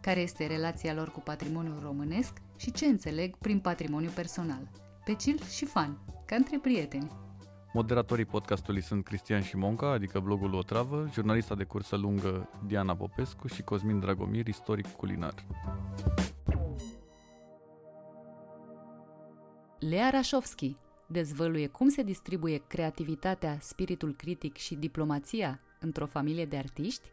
Care este relația lor cu patrimoniul românesc și ce înțeleg prin patrimoniu personal. Pe chill și fan, ca între prieteni. Moderatorii podcastului sunt Cristian Șimonca, adică blogul Otravă, jurnalista de cursă lungă Diana Popescu și Cosmin Dragomir, istoric culinar. Lea Rașovski dezvăluie cum se distribuie creativitatea, spiritul critic și diplomația într-o familie de artiști,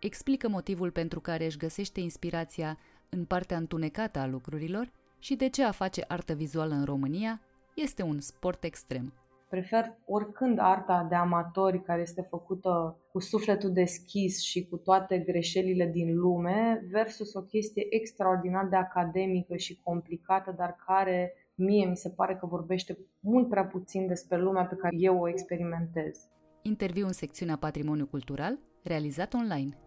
explică motivul pentru care își găsește inspirația în partea întunecată a lucrurilor și de ce a face artă vizuală în România este un sport extrem. Prefer oricând arta de amatori care este făcută cu sufletul deschis și cu toate greșelile din lume versus o chestie extraordinar de academică și complicată, dar care mie mi se pare că vorbește mult prea puțin despre lumea pe care eu o experimentez. Interviu în secțiunea Patrimoniu Cultural, realizat online.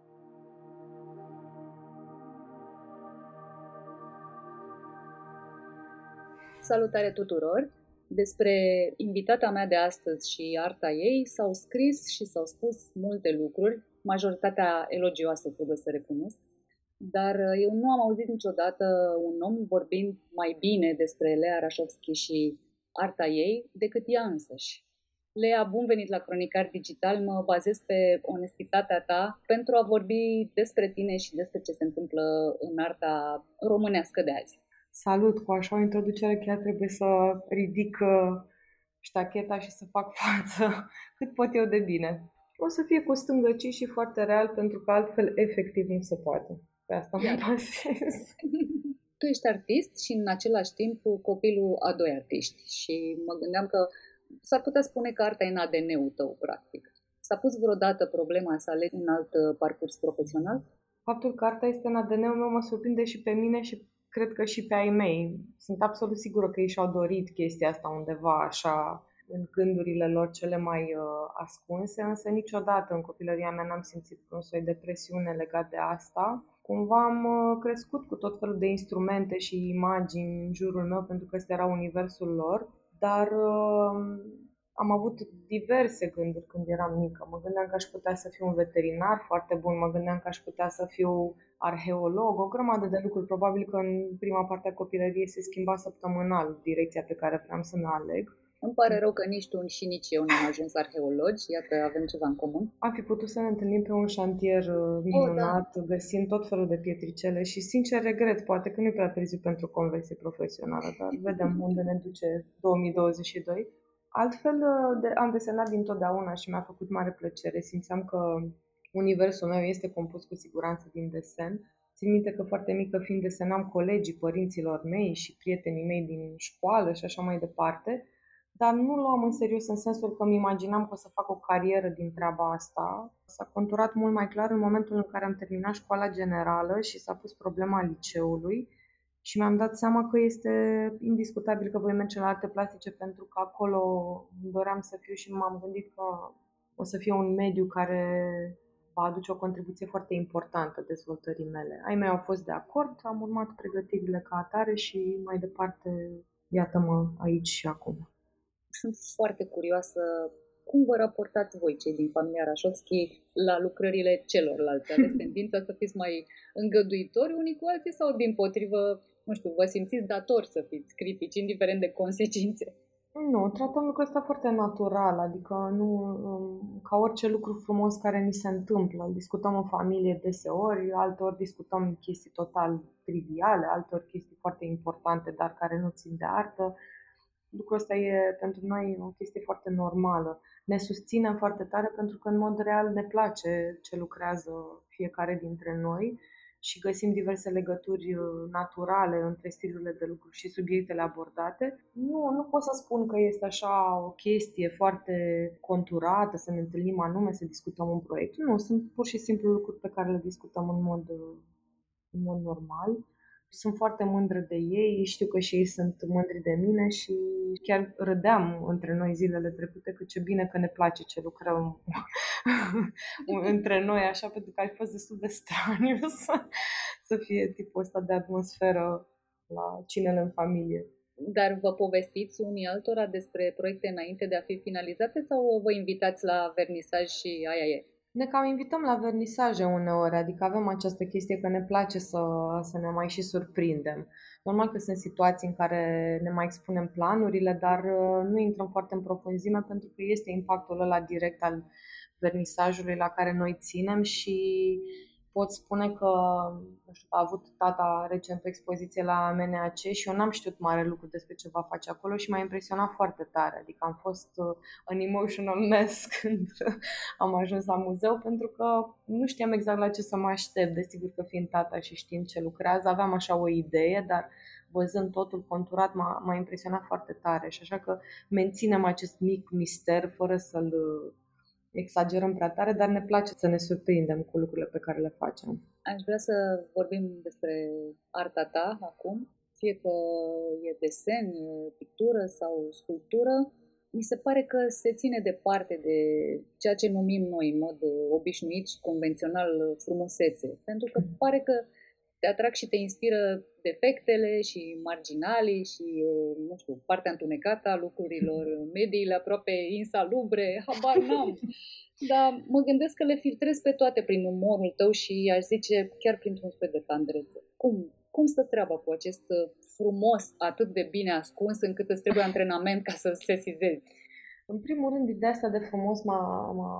Salutare tuturor! Despre invitata mea de astăzi și arta ei s-au scris și s-au spus multe lucruri, majoritatea elogioase, trebuie să recunosc, dar uh, eu nu am auzit niciodată un om vorbind mai bine despre Lea Rașovski și arta ei decât ea însăși. Lea, bun venit la Cronicar Digital, mă bazez pe onestitatea ta pentru a vorbi despre tine și despre ce se întâmplă în arta românească de azi. Salut! Cu așa o introducere chiar trebuie să ridic uh, ștacheta și să fac față cât pot eu de bine. O să fie cu stângăcii și foarte real pentru că altfel efectiv nu se poate. Pe asta mă bazez. Tu ești artist și în același timp copilul a doi artiști și mă gândeam că s-ar putea spune că arta e în ADN-ul tău, practic. S-a pus vreodată problema să alegi un alt uh, parcurs profesional? Faptul că arta este în ADN-ul meu mă surprinde și pe mine și cred că și pe ai mei. Sunt absolut sigură că ei și-au dorit chestia asta undeva așa în gândurile lor cele mai uh, ascunse, însă niciodată în copilăria mea n-am simțit un soi de presiune legat de asta. Cumva am uh, crescut cu tot felul de instrumente și imagini în jurul meu pentru că ăsta era universul lor, dar uh, am avut diverse gânduri când eram mică. Mă gândeam că aș putea să fiu un veterinar foarte bun, mă gândeam că aș putea să fiu arheolog, o grămadă de lucruri. Probabil că în prima parte a copilăriei se schimba săptămânal direcția pe care vreau să ne aleg. Îmi pare rău că nici tu și nici eu n-am ajuns arheologi, iată, avem ceva în comun. Am fi putut să ne întâlnim pe un șantier uh, minunat, oh, da. găsind tot felul de pietricele și, sincer, regret, poate că nu e prea târziu pentru conversie profesională, dar vedem unde ne duce 2022. Altfel, uh, de, am desenat dintotdeauna și mi-a făcut mare plăcere. Simțeam că universul meu este compus cu siguranță din desen. Țin minte că foarte mică fiind desenam colegii părinților mei și prietenii mei din școală și așa mai departe dar nu luam în serios în sensul că îmi imaginam că o să fac o carieră din treaba asta. S-a conturat mult mai clar în momentul în care am terminat școala generală și s-a pus problema liceului și mi-am dat seama că este indiscutabil că voi merge la arte plastice pentru că acolo doream să fiu și m-am gândit că o să fie un mediu care va aduce o contribuție foarte importantă dezvoltării mele. Ai mei au fost de acord, am urmat pregătirile ca atare și mai departe iată-mă aici și acum sunt foarte curioasă cum vă raportați voi, cei din familia Rașovski, la lucrările celorlalți? Aveți tendința să fiți mai îngăduitori unii cu alții sau, din potrivă, nu știu, vă simțiți datori să fiți critici, indiferent de consecințe? Nu, tratăm lucrul ăsta foarte natural, adică nu um, ca orice lucru frumos care ni se întâmplă. Discutăm în familie deseori, altor discutăm chestii total triviale, altor chestii foarte importante, dar care nu țin de artă lucrul ăsta e pentru noi o chestie foarte normală. Ne susținem foarte tare pentru că în mod real ne place ce lucrează fiecare dintre noi și găsim diverse legături uh, naturale între stilurile de lucru și subiectele abordate. Nu, nu pot să spun că este așa o chestie foarte conturată, să ne întâlnim anume, să discutăm un proiect. Nu, sunt pur și simplu lucruri pe care le discutăm în mod uh, în mod normal. Sunt foarte mândră de ei, știu că și ei sunt mândri de mine și chiar râdeam între noi zilele trecute că ce bine că ne place ce lucrăm între noi, așa, pentru că ar fi fost destul de straniu să, să fie tipul ăsta de atmosferă la cinele în familie. Dar vă povestiți unii altora despre proiecte înainte de a fi finalizate sau vă invitați la vernisaj și aia e? Ne cam invităm la vernisaje uneori, adică avem această chestie că ne place să, să ne mai și surprindem. Normal că sunt situații în care ne mai expunem planurile, dar uh, nu intrăm foarte în profunzime pentru că este impactul ăla direct al vernisajului la care noi ținem și pot spune că nu știu, a avut tata recent o expoziție la MNAC și eu n-am știut mare lucru despre ce va face acolo și m-a impresionat foarte tare. Adică am fost în uh, emotional mess când am ajuns la muzeu pentru că nu știam exact la ce să mă aștept. Desigur că fiind tata și știind ce lucrează, aveam așa o idee, dar văzând totul conturat m-a, m-a impresionat foarte tare și așa că menținem acest mic mister fără să-l exagerăm prea tare, dar ne place să ne surprindem cu lucrurile pe care le facem. Aș vrea să vorbim despre arta ta acum, fie că e desen, e pictură sau sculptură. Mi se pare că se ține departe de ceea ce numim noi în mod obișnuit și convențional frumusețe. Pentru că pare că te atrag și te inspiră defectele și marginalii și, uh, nu știu, partea întunecată a lucrurilor, mediile aproape insalubre, habar n-am. Dar mă gândesc că le filtrez pe toate prin umorul tău și aș zice chiar printr-un sfert de tandrețe. Cum, cum stă treaba cu acest uh, frumos atât de bine ascuns încât îți trebuie antrenament ca să se sesizezi? În primul rând, ideea asta de frumos m-a, m-a,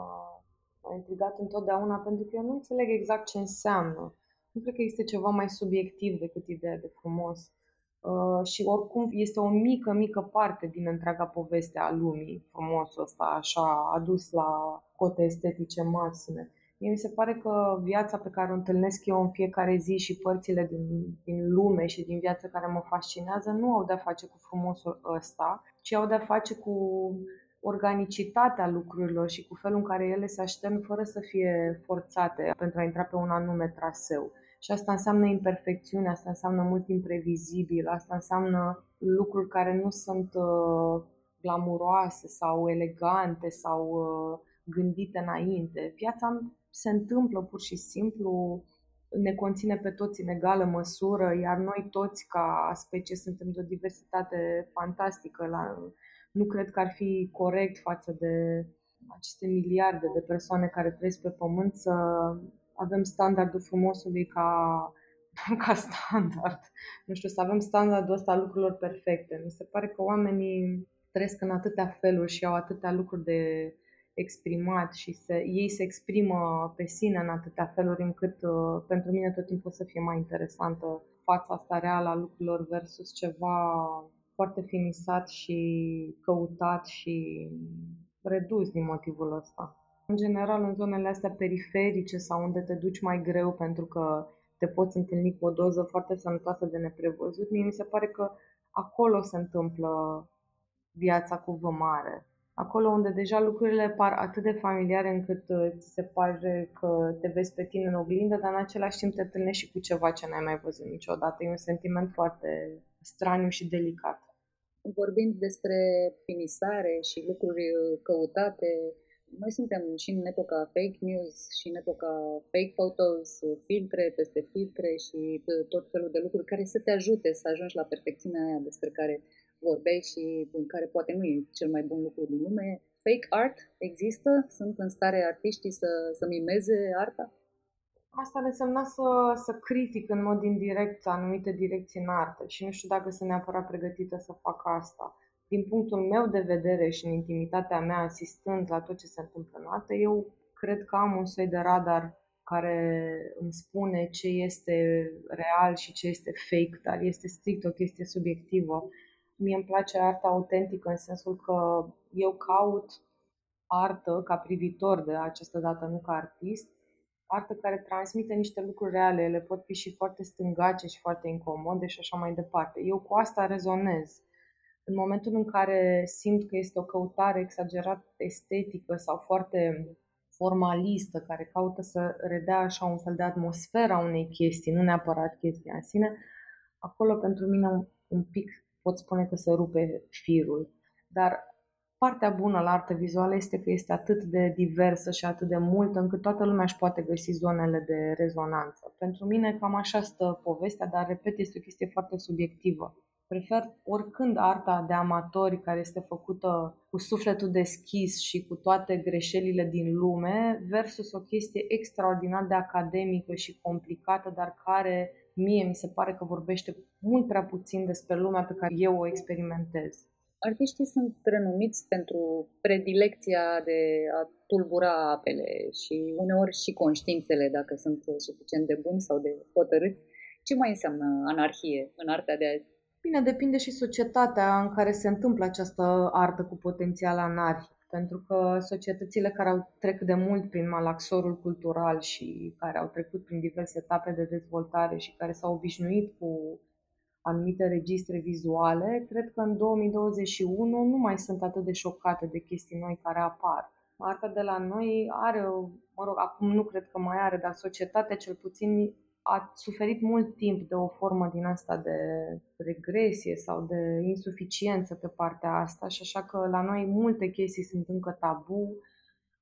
m-a intrigat întotdeauna pentru că eu nu înțeleg exact ce înseamnă nu cred că este ceva mai subiectiv decât ideea de frumos. Uh, și oricum este o mică, mică parte din întreaga poveste a lumii, frumosul ăsta, așa, adus la cote estetice maxime. Mie mi se pare că viața pe care o întâlnesc eu în fiecare zi și părțile din, din lume și din viața care mă fascinează nu au de-a face cu frumosul ăsta, ci au de-a face cu organicitatea lucrurilor și cu felul în care ele se aștern fără să fie forțate pentru a intra pe un anume traseu. Și asta înseamnă imperfecțiune, asta înseamnă mult imprevizibil, asta înseamnă lucruri care nu sunt uh, glamuroase sau elegante sau uh, gândite înainte. Viața se întâmplă pur și simplu, ne conține pe toți în egală măsură, iar noi toți ca specie suntem de o diversitate fantastică. La, nu cred că ar fi corect față de aceste miliarde de persoane care trăiesc pe pământ să avem standardul frumosului ca, ca standard. Nu știu, să avem standardul ăsta al lucrurilor perfecte. Mi se pare că oamenii trăiesc în atâtea feluri și au atâtea lucruri de exprimat și se, ei se exprimă pe sine în atâtea feluri încât uh, pentru mine tot timpul o să fie mai interesantă fața asta reală a lucrurilor versus ceva foarte finisat și căutat și redus din motivul ăsta. În general, în zonele astea periferice sau unde te duci mai greu pentru că te poți întâlni cu o doză foarte sănătoasă de neprevăzut, mie mi se pare că acolo se întâmplă viața cu vă mare. Acolo unde deja lucrurile par atât de familiare încât uh, ți se pare că te vezi pe tine în oglindă, dar în același timp te întâlnești și cu ceva ce n-ai mai văzut niciodată. E un sentiment foarte straniu și delicat. Vorbind despre finisare și lucruri uh, căutate, noi suntem și în epoca fake news și în epoca fake photos, filtre peste filtre și tot felul de lucruri care să te ajute să ajungi la perfecțiunea aia despre care vorbeai și în care poate nu e cel mai bun lucru din lume. Fake art există? Sunt în stare artiștii să, să mimeze arta? Asta ar însemna să, să critic în mod indirect anumite direcții în artă și nu știu dacă sunt neapărat pregătită să fac asta din punctul meu de vedere și în intimitatea mea, asistând la tot ce se întâmplă în artă, eu cred că am un soi de radar care îmi spune ce este real și ce este fake, dar este strict o chestie subiectivă. Mie îmi place arta autentică în sensul că eu caut artă ca privitor de această dată, nu ca artist, artă care transmite niște lucruri reale, ele pot fi și foarte stângace și foarte incomode și așa mai departe. Eu cu asta rezonez în momentul în care simt că este o căutare exagerat estetică sau foarte formalistă, care caută să redea așa un fel de atmosfera unei chestii, nu neapărat chestia în sine, acolo pentru mine un, un pic pot spune că se rupe firul. Dar partea bună la artă vizuală este că este atât de diversă și atât de multă încât toată lumea își poate găsi zonele de rezonanță. Pentru mine cam așa stă povestea, dar repet, este o chestie foarte subiectivă. Prefer oricând arta de amatori care este făcută cu sufletul deschis și cu toate greșelile din lume versus o chestie extraordinar de academică și complicată, dar care mie mi se pare că vorbește mult prea puțin despre lumea pe care eu o experimentez. Artiștii sunt renumiți pentru predilecția de a tulbura apele și uneori și conștiințele, dacă sunt suficient de buni sau de hotărâți. Ce mai înseamnă anarhie în artea de azi? Bine, depinde și societatea în care se întâmplă această artă cu potențial anarhic. Pentru că societățile care au trec de mult prin malaxorul cultural și care au trecut prin diverse etape de dezvoltare și care s-au obișnuit cu anumite registre vizuale, cred că în 2021 nu mai sunt atât de șocate de chestii noi care apar. Arta de la noi are, mă rog, acum nu cred că mai are, dar societatea cel puțin a suferit mult timp de o formă din asta de regresie sau de insuficiență pe partea asta și așa că la noi multe chestii sunt încă tabu.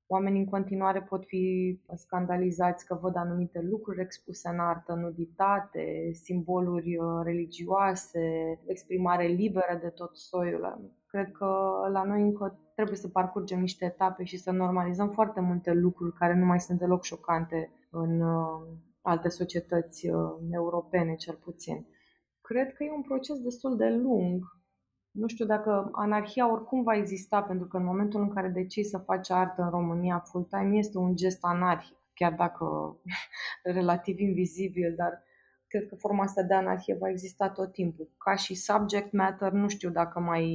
Oamenii în continuare pot fi scandalizați că văd anumite lucruri expuse în artă, nuditate, simboluri uh, religioase, exprimare liberă de tot soiul. Cred că la noi încă trebuie să parcurgem niște etape și să normalizăm foarte multe lucruri care nu mai sunt deloc șocante în uh, alte societăți uh, europene, cel puțin. Cred că e un proces destul de lung. Nu știu dacă anarhia oricum va exista, pentru că în momentul în care decizi să faci artă în România full-time, este un gest anarhic, chiar dacă relativ invizibil, dar cred că forma asta de anarhie va exista tot timpul. Ca și subject matter, nu știu dacă mai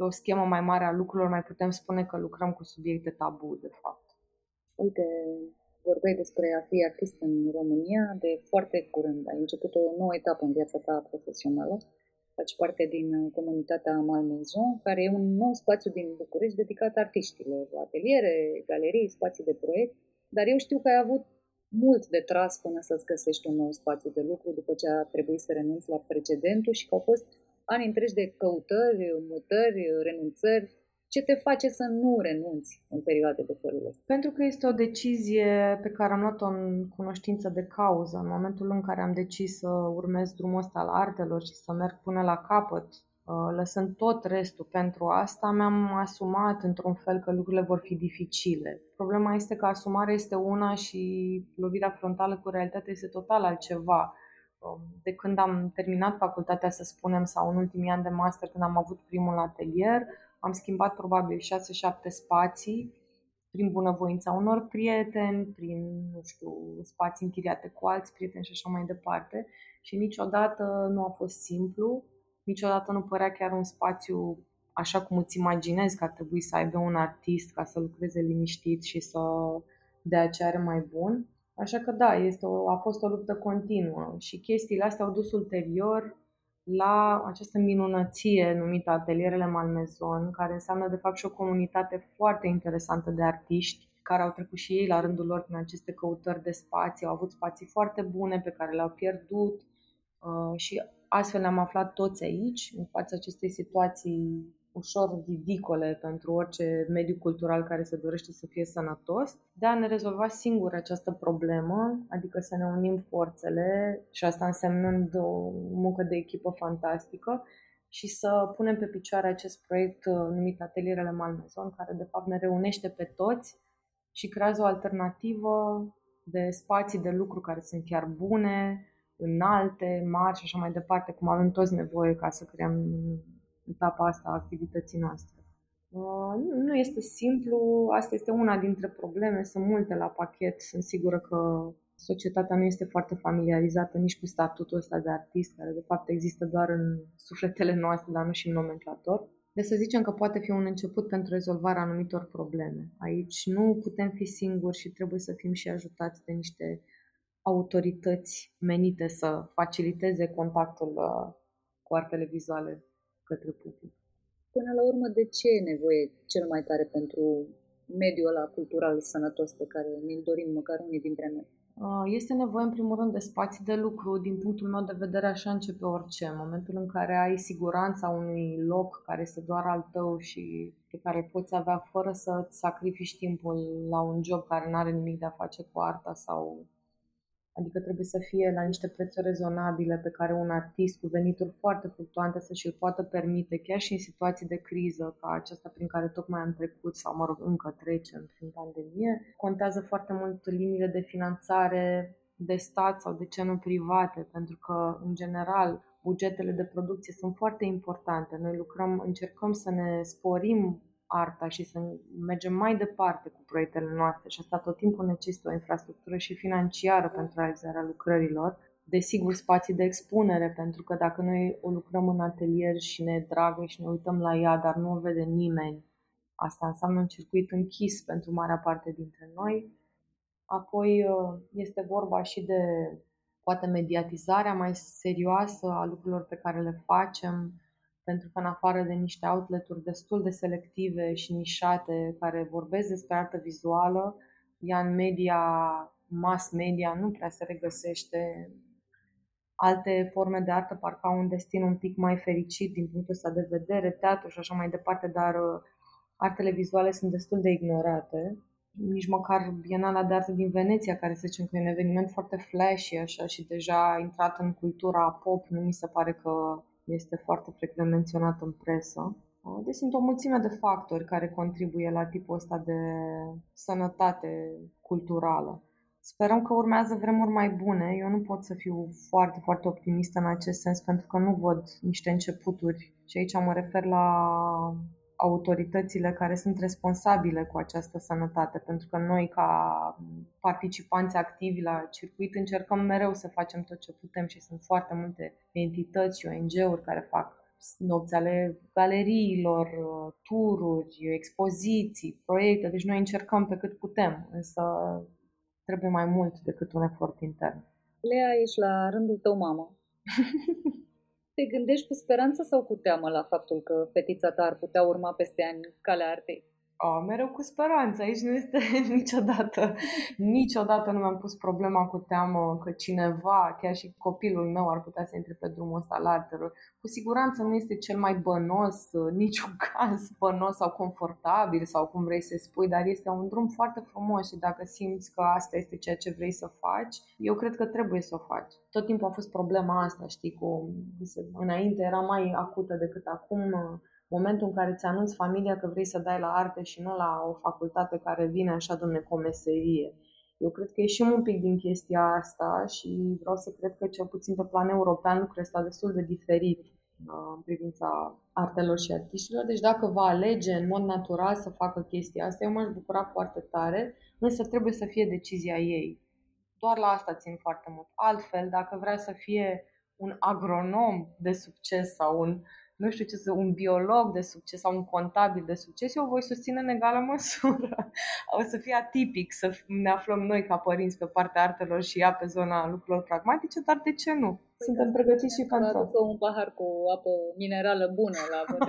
pe o schemă mai mare a lucrurilor mai putem spune că lucrăm cu subiecte tabu, de fapt. Uite, vorbeai despre a fi artist în România de foarte curând. Ai început o nouă etapă în viața ta profesională. Faci parte din comunitatea Malmaison, care e un nou spațiu din București dedicat artiștilor, ateliere, galerii, spații de proiect. Dar eu știu că ai avut mult de tras până să-ți găsești un nou spațiu de lucru după ce a trebuit să renunți la precedentul și că au fost ani întregi de căutări, mutări, renunțări ce te face să nu renunți în perioade de felul ăsta? Pentru că este o decizie pe care am luat-o în cunoștință de cauză. În momentul în care am decis să urmez drumul ăsta al artelor și să merg până la capăt, uh, lăsând tot restul pentru asta, mi-am asumat într-un fel că lucrurile vor fi dificile. Problema este că asumarea este una și lovirea frontală cu realitatea este total altceva. Um, de când am terminat facultatea, să spunem, sau în ultimii ani de master, când am avut primul atelier, am schimbat probabil 6-7 spații prin bunăvoința unor prieteni, prin, nu știu, spații închiriate cu alți prieteni și așa mai departe. Și niciodată nu a fost simplu, niciodată nu părea chiar un spațiu așa cum îți imaginezi că ar trebui să aibă un artist ca să lucreze liniștit și să dea ce are mai bun. Așa că da, este o, a fost o luptă continuă și chestiile astea au dus ulterior la această minunăție numită Atelierele Malmezon, care înseamnă de fapt și o comunitate foarte interesantă de artiști care au trecut și ei la rândul lor prin aceste căutări de spații, au avut spații foarte bune pe care le-au pierdut uh, și astfel ne-am aflat toți aici, în fața acestei situații ușor ridicole pentru orice mediu cultural care se dorește să fie sănătos, de a ne rezolva singur această problemă, adică să ne unim forțele și asta însemnând o muncă de echipă fantastică și să punem pe picioare acest proiect uh, numit Atelierele Malmezon, care de fapt ne reunește pe toți și creează o alternativă de spații de lucru care sunt chiar bune, înalte, mari și așa mai departe, cum avem toți nevoie ca să creăm etapa asta a activității noastre. Uh, nu este simplu, asta este una dintre probleme, sunt multe la pachet, sunt sigură că societatea nu este foarte familiarizată nici cu statutul ăsta de artist, care de fapt există doar în sufletele noastre, dar nu și în nomenclator. Deci să zicem că poate fi un început pentru rezolvarea anumitor probleme. Aici nu putem fi singuri și trebuie să fim și ajutați de niște autorități menite să faciliteze contactul uh, cu artele vizuale către public. Până la urmă, de ce e nevoie cel mai tare pentru mediul ăla cultural sănătos pe care ne-l dorim măcar unii dintre noi? Uh, este nevoie, în primul rând, de spații de lucru. Din punctul meu de vedere, așa începe orice. În momentul în care ai siguranța unui loc care este doar al tău și pe care îl poți avea fără să-ți sacrifici timpul la un job care nu are nimic de a face cu arta sau Adică trebuie să fie la niște prețuri rezonabile pe care un artist cu venituri foarte fluctuante să și-l poată permite, chiar și în situații de criză ca aceasta prin care tocmai am trecut sau, mă rog, încă trecem prin pandemie. Contează foarte mult liniile de finanțare de stat sau de ce nu private, pentru că, în general, bugetele de producție sunt foarte importante. Noi lucrăm, încercăm să ne sporim arta și să mergem mai departe cu proiectele noastre și asta tot timpul necesită o infrastructură și financiară pentru realizarea lucrărilor. Desigur, spații de expunere, pentru că dacă noi o lucrăm în atelier și ne dragă și ne uităm la ea, dar nu o vede nimeni, asta înseamnă un circuit închis pentru marea parte dintre noi. Apoi uh, este vorba și de poate mediatizarea mai serioasă a lucrurilor pe care le facem, pentru că în afară de niște outleturi destul de selective și nișate care vorbesc despre artă vizuală, ea în media, mass media, nu prea se regăsește alte forme de artă parcă au un destin un pic mai fericit din punctul ăsta de vedere, teatru și așa mai departe, dar uh, artele vizuale sunt destul de ignorate. Nici măcar Bienala de Artă din Veneția, care să zicem că e un eveniment foarte flashy așa și deja intrat în cultura pop, nu mi se pare că este foarte frecvent menționat în presă. Deci sunt o mulțime de factori care contribuie la tipul ăsta de sănătate culturală. Sperăm că urmează vremuri mai bune. Eu nu pot să fiu foarte, foarte optimistă în acest sens pentru că nu văd niște începuturi. Și aici mă refer la autoritățile care sunt responsabile cu această sănătate, pentru că noi, ca participanți activi la circuit, încercăm mereu să facem tot ce putem și sunt foarte multe entități și ONG-uri care fac nopți ale galeriilor, tururi, expoziții, proiecte, deci noi încercăm pe cât putem, însă trebuie mai mult decât un efort intern. Lea, ești la rândul tău mamă. Te gândești cu speranță sau cu teamă la faptul că fetița ta ar putea urma peste ani calea artei? A, mereu cu speranță. Aici nu este niciodată, niciodată nu mi-am pus problema cu teamă că cineva, chiar și copilul meu, ar putea să intre pe drumul ăsta la artelor. Cu siguranță nu este cel mai bănos, niciun caz bănos sau confortabil sau cum vrei să spui, dar este un drum foarte frumos și dacă simți că asta este ceea ce vrei să faci, eu cred că trebuie să o faci. Tot timpul a fost problema asta, știi, cu înainte era mai acută decât acum momentul în care ți anunți familia că vrei să dai la arte și nu la o facultate care vine așa, domne, cu o meserie. Eu cred că ieșim un pic din chestia asta și vreau să cred că cel puțin pe plan european lucrurile stau destul de diferit uh, în privința artelor și artiștilor. Deci dacă va alege în mod natural să facă chestia asta, eu m-aș bucura foarte tare, însă trebuie să fie decizia ei. Doar la asta țin foarte mult. Altfel, dacă vrea să fie un agronom de succes sau un nu știu ce să, un biolog de succes sau un contabil de succes, eu o voi susține în egală măsură. O să fie atipic să ne aflăm noi ca părinți pe partea artelor și ea pe zona lucrurilor pragmatice, dar de ce nu? Păi Suntem da, pregătiți și pentru asta. un pahar cu apă minerală bună la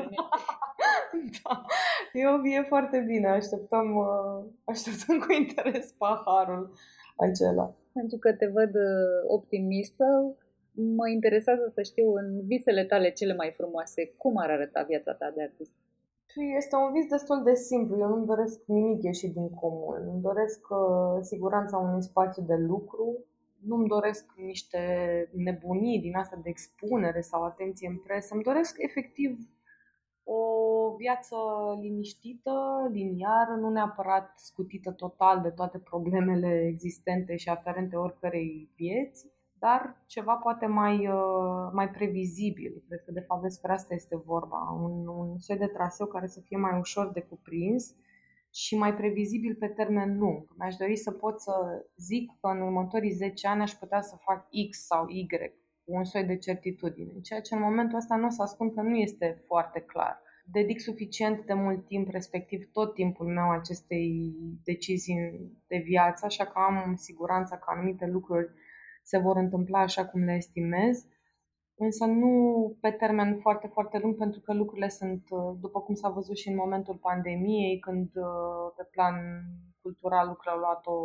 Da, e, e foarte bine. Așteptăm, uh, așteptăm cu interes paharul acela. Pentru că te văd uh, optimistă, mă interesează să știu în visele tale cele mai frumoase, cum ar arăta viața ta de artist? Este un vis destul de simplu. Eu nu-mi doresc nimic ieșit din comun. Îmi doresc uh, siguranța unui spațiu de lucru. Nu-mi doresc niște nebunii din asta de expunere sau atenție în presă. Îmi doresc efectiv o viață liniștită, liniară, nu neapărat scutită total de toate problemele existente și aferente oricărei vieți dar ceva poate mai, uh, mai previzibil. Cred că de fapt despre asta este vorba. Un, un soi de traseu care să fie mai ușor de cuprins și mai previzibil pe termen lung. Mi-aș dori să pot să zic că în următorii 10 ani aș putea să fac X sau Y cu un soi de certitudine, ceea ce în momentul ăsta nu o să spun că nu este foarte clar. Dedic suficient de mult timp, respectiv tot timpul meu acestei decizii de viață, așa că am siguranța că anumite lucruri se vor întâmpla așa cum le estimez. însă nu pe termen foarte, foarte lung, pentru că lucrurile sunt, uh, după cum s-a văzut și în momentul pandemiei, când uh, pe plan cultural lucrurile au luat o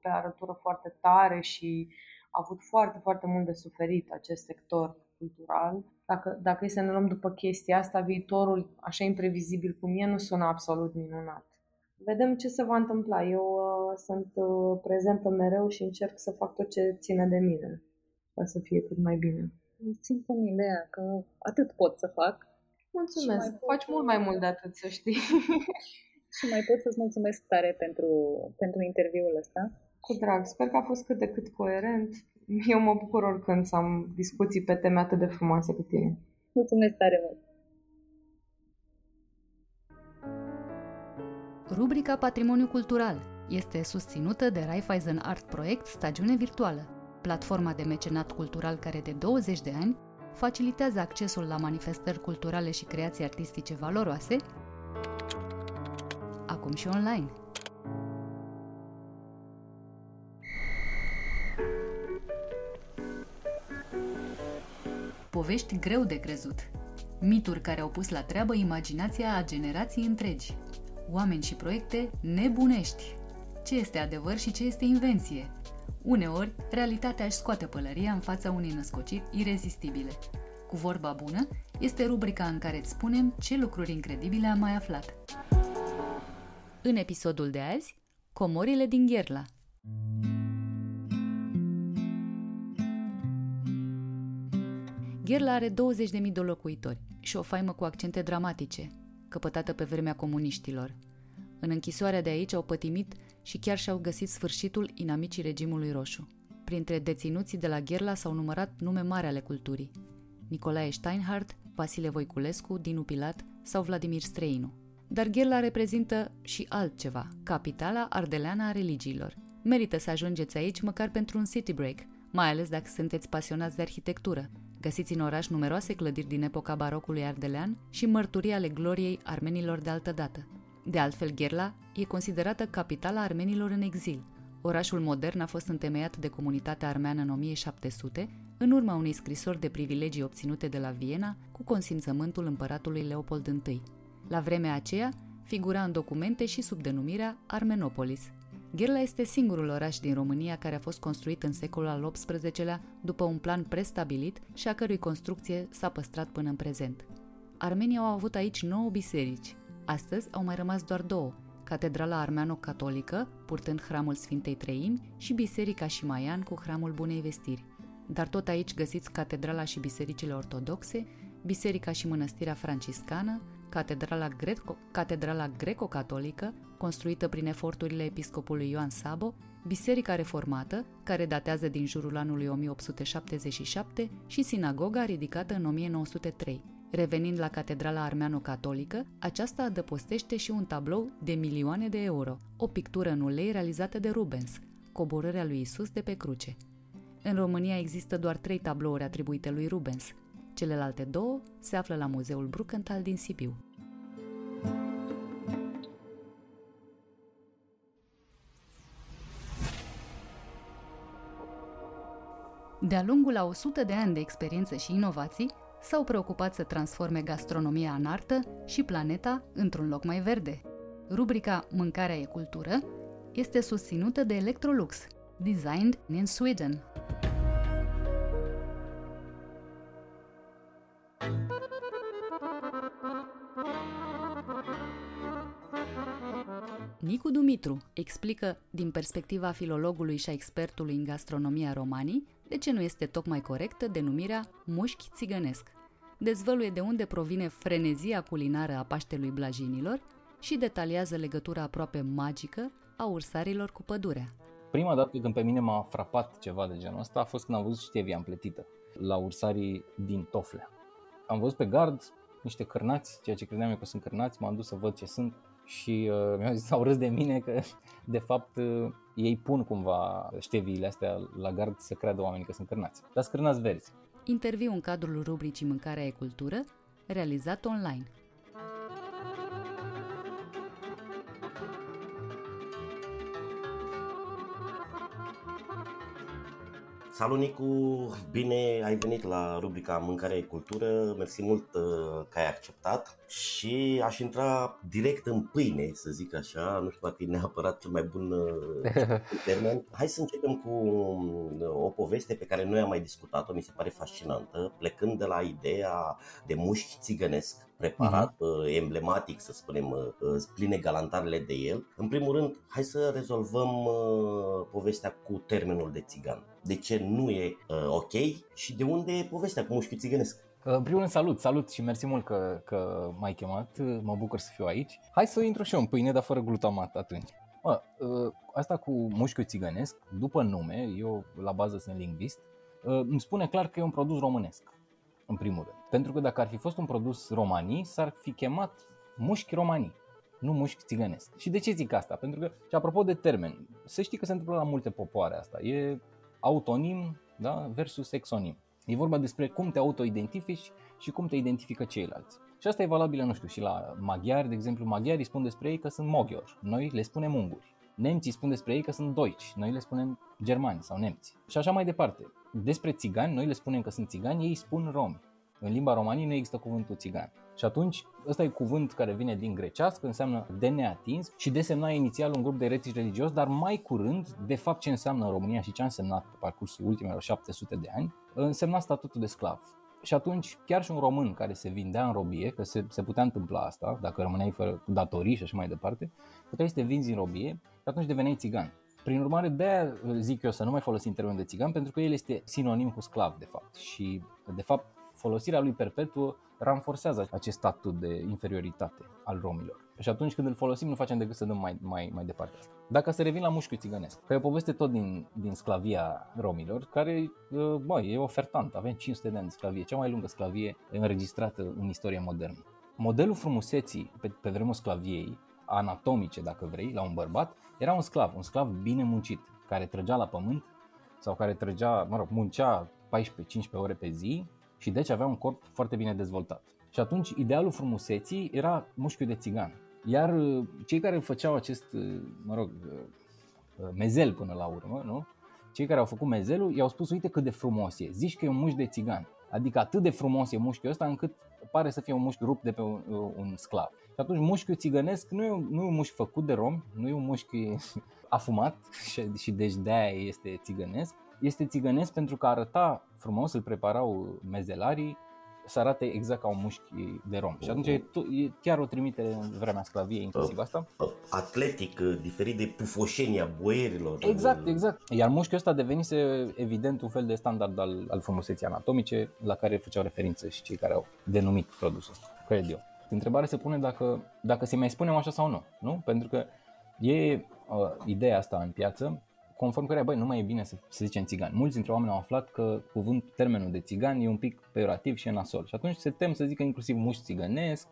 pe arătură foarte tare și a avut foarte, foarte mult de suferit acest sector cultural. Dacă, dacă e să ne luăm după chestia asta, viitorul, așa imprevizibil cum e, nu sună absolut minunat. Vedem ce se va întâmpla. Eu uh, sunt uh, prezentă mereu și încerc să fac tot ce ține de mine ca să fie cât mai bine. Simt în ideea că atât pot să fac. Mulțumesc. Faci mult mai mult de atât, să știi. și mai pot să-ți mulțumesc tare pentru, pentru interviul ăsta. Cu drag. Sper că a fost cât de cât coerent. Eu mă bucur oricând să am discuții pe teme atât de frumoase cu tine. Mulțumesc tare mult! Rubrica Patrimoniu Cultural este susținută de Raiffeisen Art Project Stagiune Virtuală, platforma de mecenat cultural care de 20 de ani facilitează accesul la manifestări culturale și creații artistice valoroase, acum și online. Povești greu de crezut. Mituri care au pus la treabă imaginația a generații întregi. Oameni și proiecte nebunești. Ce este adevăr și ce este invenție? Uneori, realitatea își scoate pălăria în fața unei născociri irezistibile. Cu vorba bună, este rubrica în care îți spunem ce lucruri incredibile am mai aflat. În episodul de azi, comorile din Gherla. Gherla are 20.000 de locuitori și o faimă cu accente dramatice, căpătată pe vremea comuniștilor. În închisoarea de aici au pătimit și chiar și-au găsit sfârșitul inamicii regimului roșu. Printre deținuții de la Gherla s-au numărat nume mari ale culturii. Nicolae Steinhardt, Vasile Voiculescu, Dinu Pilat sau Vladimir Streinu. Dar Gherla reprezintă și altceva, capitala ardeleană a religiilor. Merită să ajungeți aici măcar pentru un city break, mai ales dacă sunteți pasionați de arhitectură. Găsiți în oraș numeroase clădiri din epoca barocului ardelean și mărturii ale gloriei armenilor de altă dată. De altfel, Gherla e considerată capitala armenilor în exil. Orașul modern a fost întemeiat de comunitatea armeană în 1700, în urma unei scrisori de privilegii obținute de la Viena cu consimțământul împăratului Leopold I. La vremea aceea, figura în documente și sub denumirea Armenopolis. Gherla este singurul oraș din România care a fost construit în secolul al XVIII-lea după un plan prestabilit și a cărui construcție s-a păstrat până în prezent. Armenii au avut aici nouă biserici, Astăzi au mai rămas doar două, Catedrala Armeano-Catolică, purtând hramul Sfintei Treimi, și Biserica Șimaian cu hramul Bunei Vestiri. Dar tot aici găsiți catedrala și bisericile ortodoxe, biserica și mănăstirea franciscană, catedrala, greco, catedrala greco-catolică, construită prin eforturile episcopului Ioan Sabo, biserica reformată, care datează din jurul anului 1877 și sinagoga ridicată în 1903, Revenind la catedrala armeano-catolică, aceasta adăpostește și un tablou de milioane de euro, o pictură în ulei realizată de Rubens, coborârea lui Isus de pe cruce. În România există doar trei tablouri atribuite lui Rubens. Celelalte două se află la Muzeul Bruckenthal din Sibiu. De-a lungul a 100 de ani de experiență și inovații, s-au preocupat să transforme gastronomia în artă și planeta într-un loc mai verde. Rubrica Mâncarea e cultură este susținută de Electrolux, designed in Sweden. Nicu Dumitru explică, din perspectiva filologului și a expertului în gastronomia romanii, de ce nu este tocmai corectă denumirea mușchi țigănesc. Dezvăluie de unde provine frenezia culinară a Paștelui Blajinilor și detaliază legătura aproape magică a ursarilor cu pădurea. Prima dată când pe mine m-a frapat ceva de genul ăsta a fost când am văzut ștevia împletită la ursarii din Toflea. Am văzut pe gard niște cărnați, ceea ce credeam eu că sunt cărnați, m-am dus să văd ce sunt și uh, mi-au zis, au râs de mine că de fapt uh, ei pun cumva șteviile astea la gard să creadă oamenii că sunt cărnați. Dar sunt cărnați verzi. Interviu în cadrul rubricii Mâncarea e cultură, realizat online. Salut Nicu, bine ai venit la rubrica Mâncare e Cultură, mersi mult uh, că ai acceptat și aș intra direct în pâine, să zic așa, nu știu dacă e neapărat cel mai bun uh, termen. Hai să începem cu uh, o poveste pe care noi am mai discutat-o, mi se pare fascinantă, plecând de la ideea de mușchi țigănesc preparat, uh-huh. emblematic, să spunem, uh, pline galantarele de el. În primul rând, hai să rezolvăm uh, povestea cu termenul de țigan. De ce nu e ok și de unde e povestea cu mușchiul țigănesc? În primul rând, salut, salut și mersi mult că, că m-ai chemat, mă bucur să fiu aici. Hai să intru și eu în pâine, dar fără glutamat atunci. Mă, asta cu mușchiul țigănesc, după nume, eu la bază sunt lingvist, îmi spune clar că e un produs românesc în primul rând. Pentru că dacă ar fi fost un produs romanii, s-ar fi chemat mușchi romanii, nu mușchi țigănesc. Și de ce zic asta? Pentru că, și apropo de termen, să știi că se întâmplă la multe popoare asta. E autonim da, versus exonim. E vorba despre cum te autoidentifici și cum te identifică ceilalți. Și asta e valabilă, nu știu, și la maghiari, de exemplu, maghiarii spun despre ei că sunt moghiori, noi le spunem unguri. Nemții spun despre ei că sunt doici, noi le spunem germani sau nemți. Și așa mai departe. Despre țigani, noi le spunem că sunt țigani, ei spun romi. În limba romanii nu există cuvântul țigan. Și atunci, ăsta e cuvânt care vine din grecească, înseamnă de neatins și desemna inițial un grup de eretici religios, dar mai curând, de fapt ce înseamnă în România și ce a însemnat pe parcursul ultimelor 700 de ani, însemna statutul de sclav. Și atunci, chiar și un român care se vindea în robie, că se, se putea întâmpla asta, dacă rămâneai fără datorii și așa mai departe, puteai să te vinzi în robie și atunci deveneai țigan. Prin urmare, de zic eu să nu mai folosim termenul de țigan, pentru că el este sinonim cu sclav, de fapt. Și, de fapt, folosirea lui perpetuă ranforsează acest statut de inferioritate al romilor. Și atunci când îl folosim, nu facem decât să dăm mai, mai, mai departe asta. Dacă să revin la mușchiul țigănesc, că e o poveste tot din, din sclavia romilor, care, uh, bă, e ofertant. Avem 500 de ani de sclavie, cea mai lungă sclavie înregistrată în istoria modernă. Modelul frumuseții pe, pe vremul sclaviei, anatomice, dacă vrei, la un bărbat, era un sclav, un sclav bine muncit, care trăgea la pământ sau care trăgea, mă rog, muncea 14-15 ore pe zi și deci avea un corp foarte bine dezvoltat. Și atunci idealul frumuseții era mușchiul de țigan. Iar uh, cei care făceau acest, uh, mă rog, uh, mezel până la urmă, nu? Cei care au făcut mezelul i-au spus, uite cât de frumos e, zici că e un mușchi de țigan. Adică atât de frumos e mușchiul ăsta încât pare să fie un mușchi rupt de pe un, un sclav. Și atunci mușchiul țigănesc nu e, nu e un mușchi făcut de rom, nu e un mușchi afumat și, și deci de-aia este țigănesc, este țigănesc pentru că arăta frumos, îl preparau mezelarii, să arate exact ca un mușchi de rom. Și atunci e, e chiar o trimitere în vremea sclaviei, inclusiv asta. Atletic, diferit de pufoșenia boierilor. Exact, exact. Iar mușchiul ăsta devenise evident un fel de standard al, al frumuseții anatomice la care făceau referință și cei care au denumit produsul ăsta, cred eu. Întrebarea se pune dacă, dacă se mai spunem așa sau nu, nu? Pentru că e uh, ideea asta în piață conform care, băi, nu mai e bine să, să zicem țigan. Mulți dintre oameni au aflat că cuvânt, termenul de țigan e un pic peorativ și e nasol. Și atunci se tem să zică inclusiv mușchi țigănesc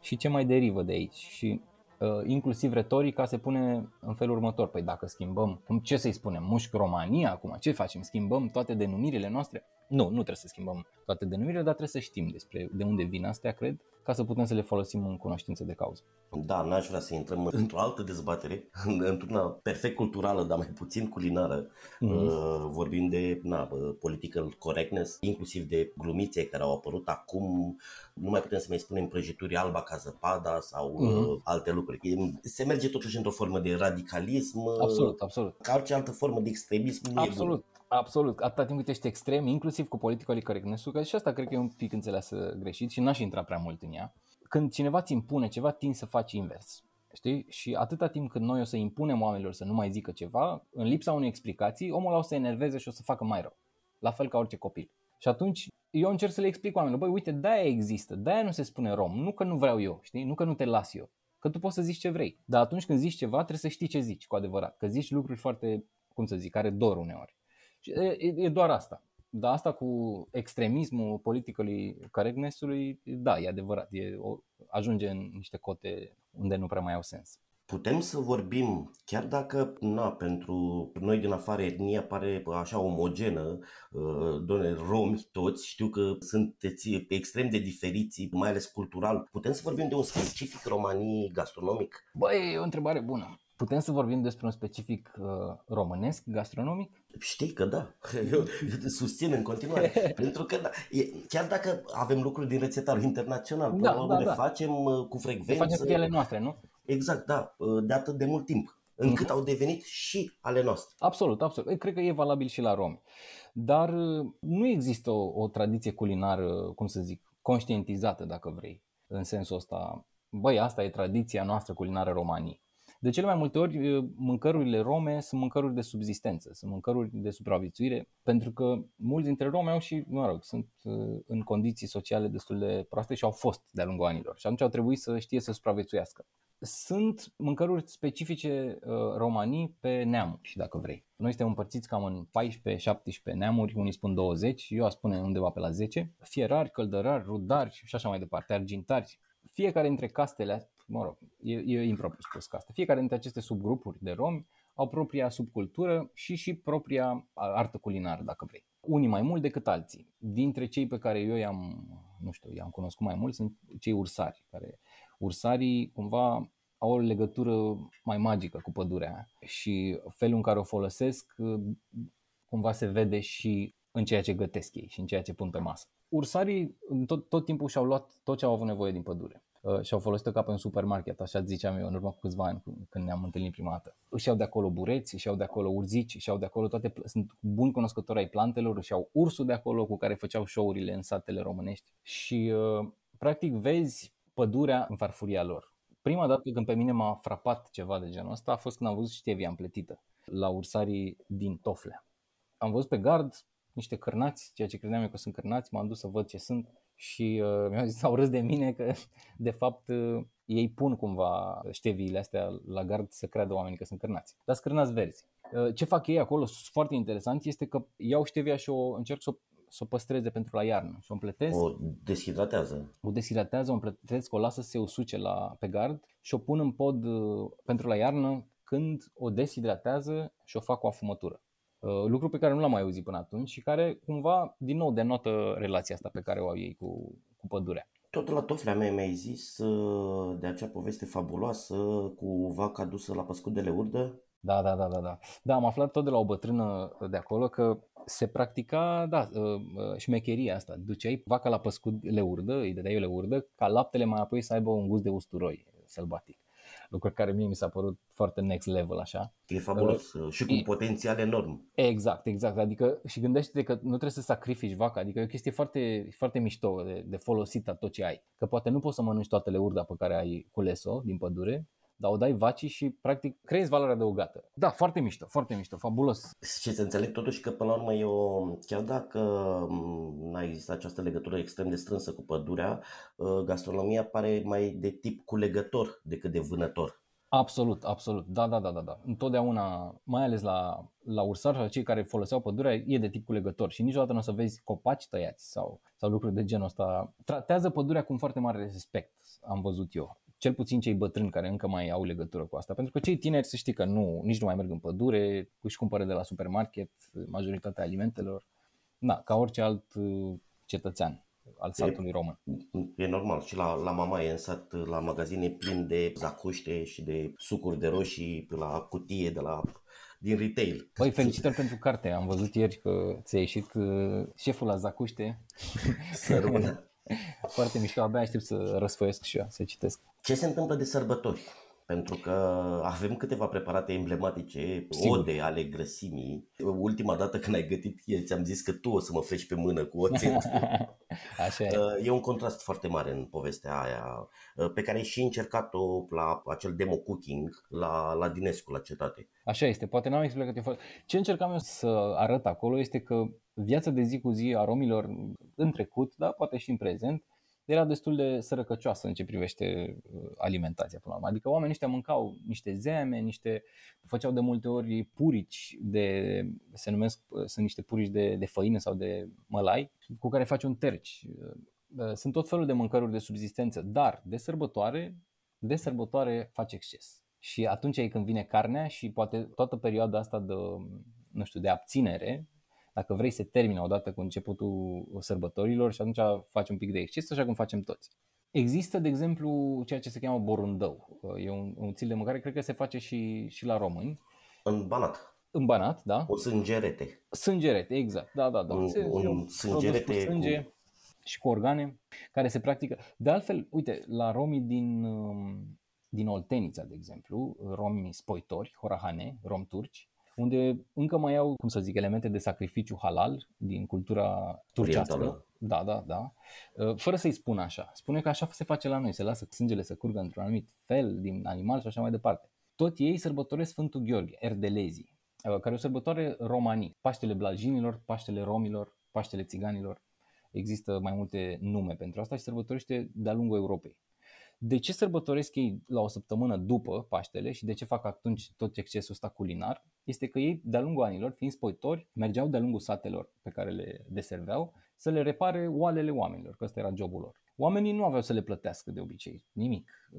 și ce mai derivă de aici. Și uh, inclusiv retorica se pune în felul următor. Păi dacă schimbăm, ce să-i spunem, mușchi România acum, ce facem? Schimbăm toate denumirile noastre? Nu, nu trebuie să schimbăm toate denumirile, dar trebuie să știm despre de unde vin astea, cred, ca să putem să le folosim în cunoștință de cauză. Da, n-aș vrea să intrăm într-o altă dezbatere, într-una perfect culturală, dar mai puțin culinară, mm-hmm. vorbind de na, political correctness, inclusiv de glumițe care au apărut acum, nu mai putem să mai spunem prăjituri alba ca zăpada sau mm-hmm. alte lucruri. Se merge totuși într-o formă de radicalism, absolut, absolut. ca orice altă formă de extremism. Nu absolut. E Absolut, atâta timp cât ești extrem, inclusiv cu politically correctness că și asta cred că e un pic înțeleasă greșit și n-aș intra prea mult în ea. Când cineva ți impune ceva, tin să faci invers. Știi? Și atâta timp cât noi o să impunem oamenilor să nu mai zică ceva, în lipsa unei explicații, omul o să se enerveze și o să facă mai rău. La fel ca orice copil. Și atunci eu încerc să le explic oamenilor, băi, uite, de-aia există, de-aia nu se spune rom, nu că nu vreau eu, știi? Nu că nu te las eu, că tu poți să zici ce vrei. Dar atunci când zici ceva, trebuie să știi ce zici cu adevărat, că zici lucruri foarte, cum să zic, care dor uneori. E, e doar asta. Dar asta cu extremismul politicului correctness-ului, da, e adevărat, e, o, ajunge în niște cote unde nu prea mai au sens. Putem să vorbim, chiar dacă na, pentru noi din afară etnia pare așa omogenă, uh, doamne, romi toți, știu că sunteți extrem de diferiți, mai ales cultural. Putem să vorbim de un specific romanii gastronomic? Băi, e o întrebare bună. Putem să vorbim despre un specific uh, românesc gastronomic? Știi că da, eu susțin în continuare, pentru că da, e, chiar dacă avem lucruri din rețetarul internațional, da, până da, le da. facem cu frecvență. Le facem cu ele noastre, nu? Exact, da, de atât de mult timp, încât mm-hmm. au devenit și ale noastre. Absolut, absolut. Cred că e valabil și la romi. Dar nu există o, o tradiție culinară, cum să zic, conștientizată, dacă vrei, în sensul ăsta. Băi, asta e tradiția noastră culinară romanii. De cele mai multe ori, mâncărurile rome sunt mâncăruri de subzistență, sunt mâncăruri de supraviețuire, pentru că mulți dintre rome au și, mă rog, sunt în condiții sociale destul de proaste și au fost de-a lungul anilor și atunci au trebuit să știe să supraviețuiască. Sunt mâncăruri specifice uh, romanii pe neamuri, dacă vrei. Noi suntem împărțiți cam în 14-17 neamuri, unii spun 20, eu aș spune undeva pe la 10. Fierari, căldărari, rudari și așa mai departe, argintari. Fiecare dintre castele mă rog, e, e impropriu spus că asta. Fiecare dintre aceste subgrupuri de romi au propria subcultură și și propria artă culinară, dacă vrei. Unii mai mult decât alții. Dintre cei pe care eu i-am, nu știu, i-am cunoscut mai mult sunt cei ursari, care ursarii cumva au o legătură mai magică cu pădurea și felul în care o folosesc cumva se vede și în ceea ce gătesc ei și în ceea ce pun pe masă. Ursarii tot, tot timpul și-au luat tot ce au avut nevoie din pădure. Uh, și au folosit-o ca pe un supermarket, așa ziceam eu în urmă cu câțiva ani când ne-am întâlnit prima dată. Își iau de acolo bureți, își iau de acolo urzici, își iau de acolo toate, sunt buni cunoscători ai plantelor, își iau ursul de acolo cu care făceau show-urile în satele românești și uh, practic vezi pădurea în farfuria lor. Prima dată când pe mine m-a frapat ceva de genul ăsta a fost când am văzut ștevia împletită la ursarii din Toflea. Am văzut pe gard niște cărnați, ceea ce credeam eu că sunt cărnați, m-am dus să văd ce sunt și uh, mi-au zis, au râs de mine că de fapt uh, ei pun cumva șteviile astea la gard să creadă oamenii că sunt cărnați. Dar sunt cărnați verzi. Uh, ce fac ei acolo, foarte interesant, este că iau ștevia și o încerc să o să o păstreze pentru la iarnă și o împletesc. O deshidratează. O deshidratează, o împletesc, o lasă să se usuce la, pe gard și o pun în pod uh, pentru la iarnă când o deshidratează și o fac cu afumătură. Uh, lucru pe care nu l-am mai auzit până atunci și care cumva din nou denotă relația asta pe care o au ei cu, cu pădurea. Tot la toflea mea mi-ai zis uh, de acea poveste fabuloasă cu vaca dusă la păscut de leurdă? Da, da, da, da, da. Da, am aflat tot de la o bătrână de acolo că se practica, da, uh, șmecheria asta. Duceai vaca la păscut leurdă, îi dădeai o leurdă, ca laptele mai apoi să aibă un gust de usturoi sălbatic lucruri care mie mi s-a părut foarte next level așa. E fabulos uh, și cu e, potențial enorm. Exact, exact. Adică și gândește-te că nu trebuie să sacrifici vaca, adică e o chestie foarte, foarte mișto de, de folosit tot ce ai. Că poate nu poți să mănânci toate leurda pe care ai cules-o din pădure, dar o dai vacii și practic creezi valoare adăugată. Da, foarte mișto, foarte mișto, fabulos. Și să înțeleg totuși că până la urmă eu, chiar dacă n-a existat această legătură extrem de strânsă cu pădurea, ă, gastronomia pare mai de tip culegător decât de vânător. Absolut, absolut. Da, da, da, da, da. Întotdeauna, mai ales la, la ursari sau cei care foloseau pădurea, e de tip culegător și niciodată nu o să vezi copaci tăiați sau, sau lucruri de genul ăsta. Tratează pădurea cu un foarte mare respect, am văzut eu cel puțin cei bătrâni care încă mai au legătură cu asta. Pentru că cei tineri să știi că nu, nici nu mai merg în pădure, își cumpără de la supermarket majoritatea alimentelor, da, ca orice alt uh, cetățean al satului e, român. E normal și la, la mama e în sat, la magazine plin de zacuște și de sucuri de roșii, la cutie de la din retail. Băi, felicitări pentru carte. Am văzut ieri că ți-a ieșit uh, șeful la zacuște. Să rămână. Foarte mișto, abia aștept să răsfoiesc și eu, să citesc. Ce se întâmplă de sărbători? Pentru că avem câteva preparate emblematice, Sigur. ode ale grăsimii. Ultima dată când ai gătit, ți-am zis că tu o să mă frești pe mână cu oțet. Așa e. Uh, e un contrast foarte mare în povestea aia, uh, pe care ai și încercat-o la acel demo cooking la, la Dinescu, la cetate. Așa este, poate n-am explicat eu foarte... Ce încercam eu să arăt acolo este că viața de zi cu zi a romilor în trecut, da, poate și în prezent, era destul de sărăcăcioasă în ce privește uh, alimentația până la urmă. Adică oamenii ăștia mâncau niște zeme, niște, făceau de multe ori purici de, se numesc, uh, sunt niște purici de, de făină sau de mălai, cu care faci un terci. Uh, sunt tot felul de mâncăruri de subzistență, dar de sărbătoare, de sărbătoare faci exces. Și atunci e când vine carnea și poate toată perioada asta de, nu știu, de abținere, dacă vrei să termine odată cu începutul sărbătorilor și atunci faci un pic de exces, așa cum facem toți. Există, de exemplu, ceea ce se cheamă borundău. E un, un țil de mâncare, cred că se face și, și la români. În Banat. În Banat, da? O sângerete. Sângerete, exact. Da, da, da. Un, Se- un cu sângerete sânge cu... și cu organe care se practică. De altfel, uite, la romii din, um, din Oltenița, de exemplu, romi spoitori, horahane, rom turci, unde încă mai au, cum să zic, elemente de sacrificiu halal din cultura turcească. Orientală. Da, da, da. Uh, Fără să-i spun așa. Spune că așa se face la noi, se lasă sângele să curgă într-un anumit fel din animal și așa mai departe. Tot ei sărbătoresc Sfântul Gheorghe, erdelezii, uh, care e o sărbătoare romanii. Paștele blajinilor, Paștele romilor, Paștele țiganilor. Există mai multe nume pentru asta și sărbătorește de-a lungul Europei. De ce sărbătoresc ei la o săptămână după Paștele și de ce fac atunci tot excesul ăsta culinar? Este că ei, de-a lungul anilor, fiind spoitori, mergeau de-a lungul satelor pe care le deserveau să le repare oalele oamenilor, că ăsta era jobul lor. Oamenii nu aveau să le plătească de obicei nimic,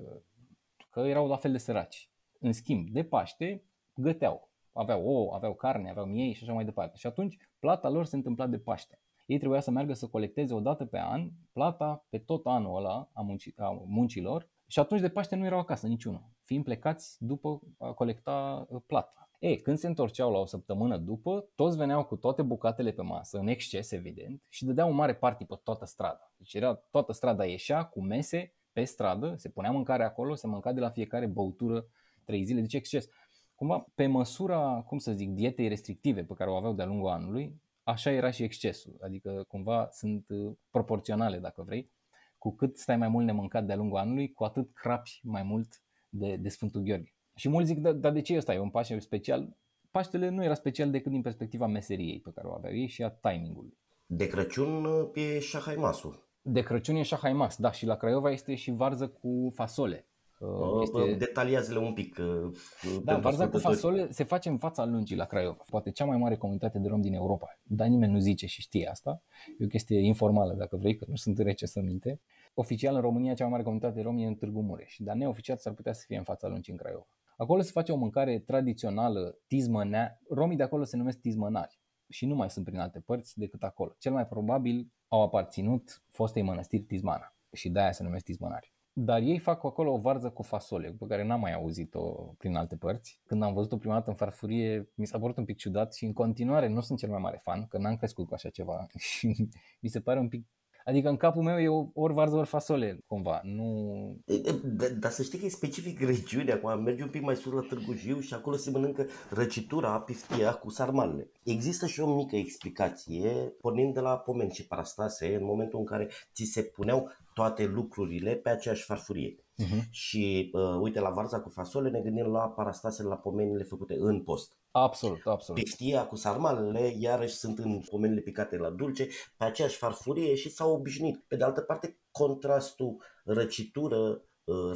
că erau la fel de săraci. În schimb, de Paște, găteau. Aveau ouă, aveau carne, aveau miei și așa mai departe. Și atunci, plata lor se întâmpla de Paște. Ei trebuia să meargă să colecteze o dată pe an plata pe tot anul ăla a, munci, a muncilor și atunci de Paște nu erau acasă niciunul, fiind plecați după a colecta uh, plata. Ei, când se întorceau la o săptămână după, toți veneau cu toate bucatele pe masă, în exces evident, și dădeau un mare party pe toată strada. Deci era, toată strada ieșea cu mese pe stradă, se punea mâncare acolo, se mânca de la fiecare băutură trei zile, deci exces. Cumva, pe măsura, cum să zic, dietei restrictive pe care o aveau de-a lungul anului, așa era și excesul. Adică cumva sunt uh, proporționale, dacă vrei. Cu cât stai mai mult nemâncat de-a lungul anului, cu atât crapi mai mult de, de Sfântul Gheorghe. Și mulți zic, dar da, de ce ăsta e un Paște special? Paștele nu era special decât din perspectiva meseriei pe care o aveau ei și a timingului. De Crăciun uh, e șahaimasul. De Crăciun e șahaimas, da, și la Craiova este și varză cu fasole. Uh, este... Detaliază-le un pic. Uh, da, varza cu fasole se face în fața lungii la Craiova. Poate cea mai mare comunitate de rom din Europa. Dar nimeni nu zice și știe asta. E o chestie informală, dacă vrei, că nu sunt rece să minte. Oficial în România cea mai mare comunitate de rom e în Târgu Mureș, dar neoficial s-ar putea să fie în fața lungii în Craiova. Acolo se face o mâncare tradițională, tizmănea. Romii de acolo se numesc tizmănari și nu mai sunt prin alte părți decât acolo. Cel mai probabil au aparținut fostei mănăstiri Tizmana și de-aia se numesc tizmănari. Dar ei fac acolo o varză cu fasole, pe care n-am mai auzit-o prin alte părți. Când am văzut-o prima dată în farfurie, mi s-a părut un pic ciudat și în continuare nu sunt cel mai mare fan, că n-am crescut cu așa ceva și mi se pare un pic Adică în capul meu e ori varză, ori fasole, cumva. Nu... Dar da, să știi că e specific regiunea. Acum mergi un pic mai sus la Târgu Jiu și acolo se mănâncă răcitura, piftia cu sarmalele. Există și o mică explicație, pornind de la pomeni și parastase, în momentul în care ți se puneau toate lucrurile pe aceeași farfurie. Uh-huh. Și uh, uite, la varza cu fasole ne gândim la parastasele, la pomenile făcute în post. Absolut, absolut. Piftia cu sarmalele, iarăși sunt în pomenile picate la dulce, pe aceeași farfurie și s-au obișnuit. Pe de altă parte, contrastul răcitură,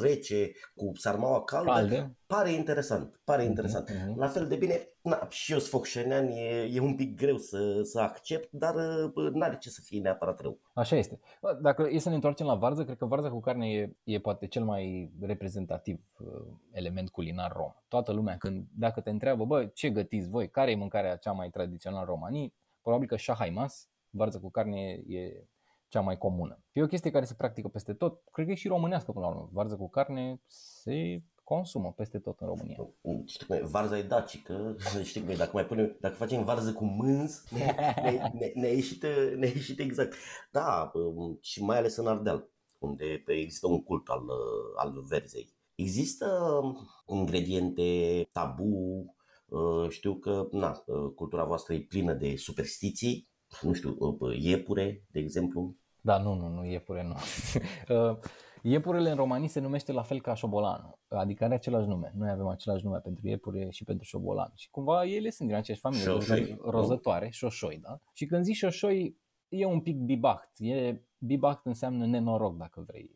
rece cu sarmaua caldă, Calde. pare interesant, pare interesant. Uh-huh. La fel de bine, na, și eu sfocșenean, e, e un pic greu să, să accept, dar n-are ce să fie neapărat rău. Așa este. Dacă e să ne întoarcem la varză, cred că varza cu carne e, e poate cel mai reprezentativ uh, element culinar rom. Toată lumea, când, dacă te întreabă, bă, ce gătiți voi, care e mâncarea cea mai tradițională romanii, probabil că shahaimas, varză cu carne e cea mai comună. E o chestie care se practică peste tot. Cred că e și românească până la urmă. Varză cu carne se consumă peste tot în România. Știi cum e, varza e dacică, știi cum e, dacă mai punem, dacă facem varză cu mânz, ne, ne, ne, ne, ieșit, ne ieșit exact. Da, și mai ales în Ardeal, unde există un cult al, al verzei. Există ingrediente tabu, știu că na, cultura voastră e plină de superstiții, nu știu, iepure, de exemplu. Da, nu, nu, nu, iepure nu. Iepurele în romanii se numește la fel ca șobolanul, adică are același nume. Noi avem același nume pentru iepure și pentru șobolan. Și cumva ele sunt din aceeași familie, șoșoi, rozătoare, șoșoi, da? Și când zici șoșoi, e un pic bibact. E, bibact înseamnă nenoroc, dacă vrei.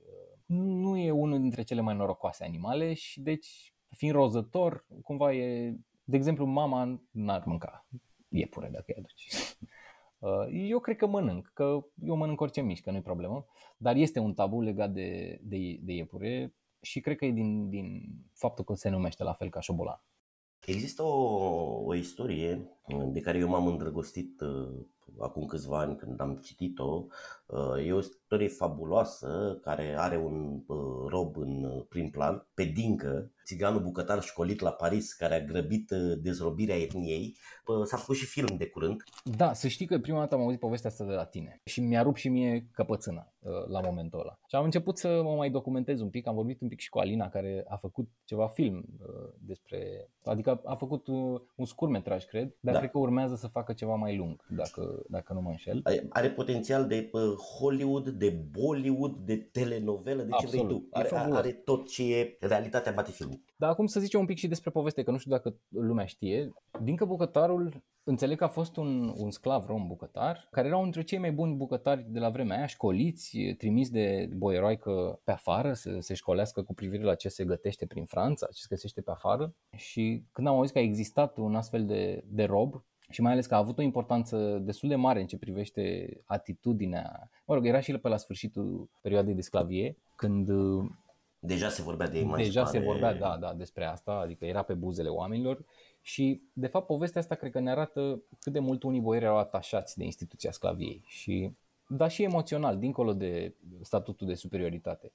Nu e unul dintre cele mai norocoase animale și deci, fiind rozător, cumva e... De exemplu, mama n-ar mânca iepure dacă îi aduci. Eu cred că mănânc, că eu mănânc orice mișcă, nu-i problemă, dar este un tabu legat de, de, de iepure și cred că e din, din faptul că se numește la fel ca șobolan. Există o, o istorie de care eu m-am îndrăgostit uh, acum câțiva ani când am citit-o, E o istorie fabuloasă care are un rob în prim plan, pe Dincă, țiganul bucătar școlit la Paris care a grăbit dezrobirea etniei. S-a făcut și film de curând. Da, să știi că prima dată am auzit povestea asta de la tine și mi-a rupt și mie căpățâna la momentul ăla. Și am început să mă mai documentez un pic, am vorbit un pic și cu Alina care a făcut ceva film despre, adică a făcut un scurmetraj, cred, dar da. cred că urmează să facă ceva mai lung, dacă, dacă nu mă înșel. Are potențial de Hollywood, de Bollywood, de telenovelă, de Absolut. ce vrei tu. Are, are tot ce e realitatea bate film. Dar acum să zicem un pic și despre poveste, că nu știu dacă lumea știe. Dincă bucătarul, înțeleg că a fost un, un sclav rom bucătar, care era unul dintre cei mai buni bucătari de la vremea aia, școliți, trimis de boieroică pe afară, să se școlească cu privire la ce se gătește prin Franța, ce se găsește pe afară. Și când am auzit că a existat un astfel de, de rob, și mai ales că a avut o importanță destul de mare în ce privește atitudinea. Mă rog, era și pe la sfârșitul perioadei de sclavie, când Deja se vorbea de emancipare. Deja se vorbea, da, da, despre asta, adică era pe buzele oamenilor și, de fapt, povestea asta cred că ne arată cât de mult unii boieri erau atașați de instituția sclaviei și, dar și emoțional, dincolo de statutul de superioritate.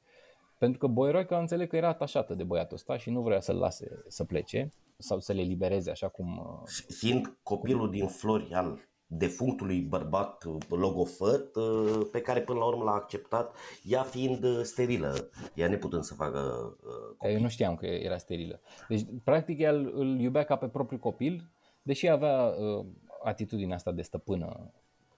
Pentru că boieroica înțeleg că era atașată de băiatul ăsta și nu vrea să-l lase să plece sau să le libereze așa cum... Fiind copilul din flori al defunctului bărbat logofăt uh, pe care până la urmă l-a acceptat, ea fiind uh, sterilă, ea neputând să facă uh, copii. Eu nu știam că era sterilă. Deci, practic, el îl iubea ca pe propriul copil, deși avea uh, atitudinea asta de stăpână,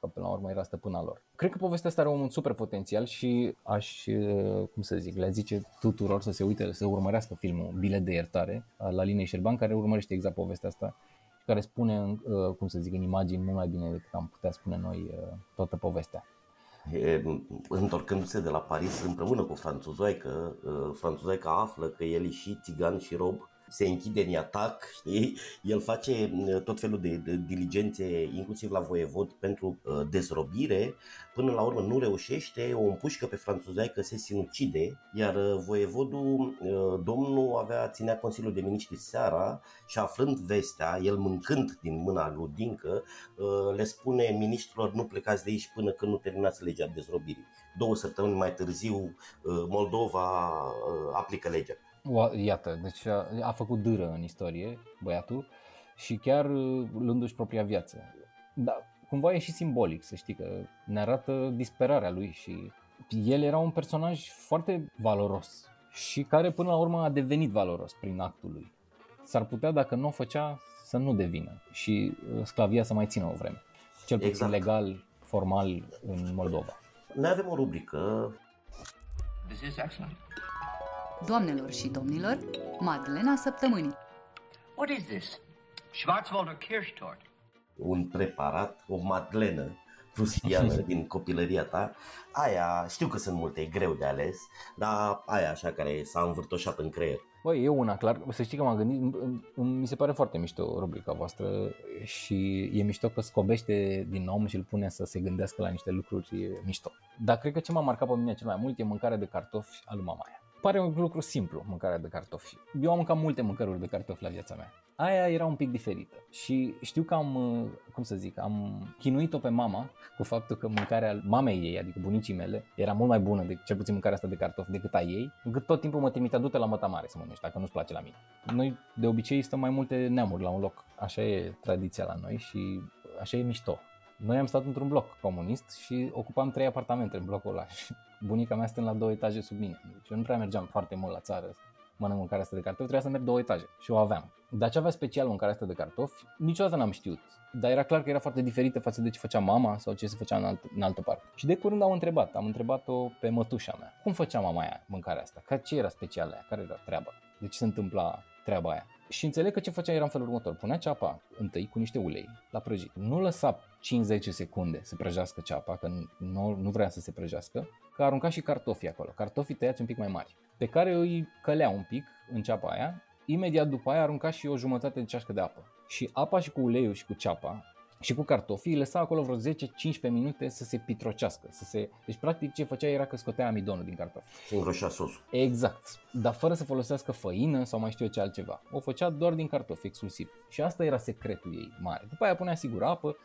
că până la urmă era stăpâna lor. Cred că povestea asta are un super potențial și aș, uh, cum să zic, le zice tuturor să se uite, să urmărească filmul Bilet de iertare la Linei Șerban, care urmărește exact povestea asta care spune, uh, cum să zic, în imagini mult mai bine decât am putea spune noi uh, toată povestea. E, întorcându-se de la Paris împreună cu franțuzoică, uh, franțuzoica află că el e și țigan și rob se închide în atac, știi? El face uh, tot felul de, de diligențe, inclusiv la voievod, pentru uh, dezrobire. Până la urmă nu reușește, o împușcă pe că se sinucide, iar uh, voievodul, uh, domnul, avea, ținea Consiliul de Miniștri seara și aflând vestea, el mâncând din mâna lui Dincă, uh, le spune ministrilor nu plecați de aici până când nu terminați legea dezrobirii. Două săptămâni mai târziu, uh, Moldova uh, aplică legea. Iată, deci a, a făcut dâră în istorie băiatul și chiar uh, luându-și propria viață. Dar cumva e și simbolic, să știi că ne arată disperarea lui și el era un personaj foarte valoros și care până la urmă a devenit valoros prin actul lui. S-ar putea, dacă nu o făcea, să nu devină și uh, sclavia să mai țină o vreme. Cel puțin exact. legal, formal în Moldova. Noi avem o rubrică. This is excellent. Doamnelor și domnilor, Madlena Săptămânii. What is this? Schwarzwälder Kirschtort. Un preparat, o madlenă prustiană din copilăria ta. Aia, știu că sunt multe, e greu de ales, dar aia așa care s-a învârtoșat în creier. Băi, e una, clar, să știi că m-am gândit, mi se pare foarte mișto rubrica voastră și e mișto că scobește din om și îl pune să se gândească la niște lucruri mișto. Dar cred că ce m-a marcat pe mine cel mai mult e mâncarea de cartofi al lui mamaia pare un lucru simplu, mâncarea de cartofi. Eu am mâncat multe mâncăruri de cartofi la viața mea. Aia era un pic diferită și știu că am, uh, cum să zic, am chinuit-o pe mama cu faptul că mâncarea mamei ei, adică bunicii mele, era mult mai bună, de, cel puțin mâncarea asta de cartofi, decât a ei, încât tot timpul mă trimitea du-te la măta mare să mănânci, dacă nu-ți place la mine. Noi de obicei stăm mai multe neamuri la un loc, așa e tradiția la noi și așa e mișto. Noi am stat într-un bloc comunist și ocupam trei apartamente în blocul ăla bunica mea stând la două etaje sub mine. Deci eu nu prea mergeam foarte mult la țară mănânc mâncarea asta de cartofi, trebuia să merg două etaje și o aveam. Dar ce avea special mâncarea asta de cartofi, niciodată n-am știut. Dar era clar că era foarte diferită față de ce făcea mama sau ce se făcea în, alt, în altă parte. Și de curând am întrebat, am întrebat-o pe mătușa mea. Cum făcea mama aia mâncarea asta? Ca ce era special aia? Care era treaba? De ce se întâmpla treaba aia? Și înțeleg că ce făcea era în felul următor. Punea ceapa întâi cu niște ulei la prăjit. Nu lăsa 5-10 secunde să prăjească ceapa, că nu, nu vrea să se prăjească, că arunca și cartofii acolo. Cartofii tăiați un pic mai mari, pe care îi călea un pic în ceapa aia. Imediat după aia arunca și o jumătate de ceașcă de apă. Și apa și cu uleiul și cu ceapa și cu cartofii, lăsa acolo vreo 10-15 minute să se pitrocească. Să se... Deci, practic, ce făcea era că scotea amidonul din cartofi. Și îngroșea sosul. Exact. Dar fără să folosească făină sau mai știu eu ce altceva. O făcea doar din cartofi, exclusiv. Și asta era secretul ei mare. După aia punea sigur apă,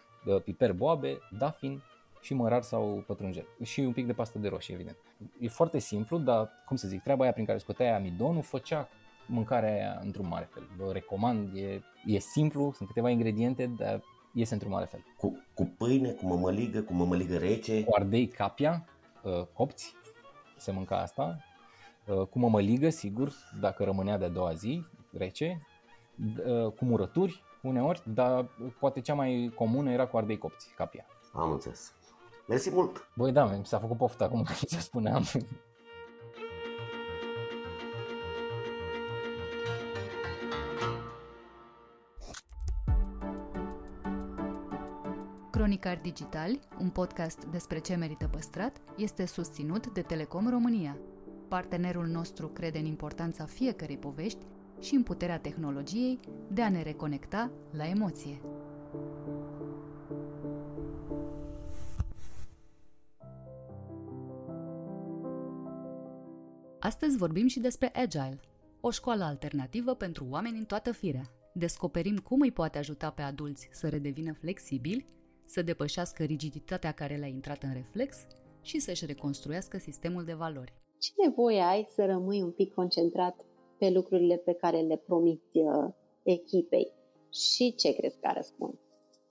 piper boabe, dafin și mărar sau pătrunjel. Și un pic de pastă de roșie, evident. E foarte simplu, dar, cum să zic, treaba aia prin care scoteai amidonul făcea mâncarea aia într-un mare fel. Vă recomand, e, e simplu, sunt câteva ingrediente, dar iese într-un mare fel. Cu, cu pâine, cu mămăligă, cu mămăligă rece. Cu ardei capia, uh, copți, se mânca asta. Uh, cu mămăligă, sigur, dacă rămânea de a doua zi, rece. Uh, cu murături, uneori, dar poate cea mai comună era cu ardei copți, capia. Am înțeles. Mersi mult! Băi, da, mi s-a făcut poftă acum ce spuneam. Cronicar Digitali, un podcast despre ce merită păstrat, este susținut de Telecom România. Partenerul nostru crede în importanța fiecărei povești și în puterea tehnologiei de a ne reconecta la emoție. Astăzi vorbim și despre Agile, o școală alternativă pentru oameni în toată firea. Descoperim cum îi poate ajuta pe adulți să redevină flexibili, să depășească rigiditatea care le-a intrat în reflex și să-și reconstruiască sistemul de valori. Ce nevoie ai să rămâi un pic concentrat pe lucrurile pe care le promiți uh, echipei? Și ce crezi că răspund?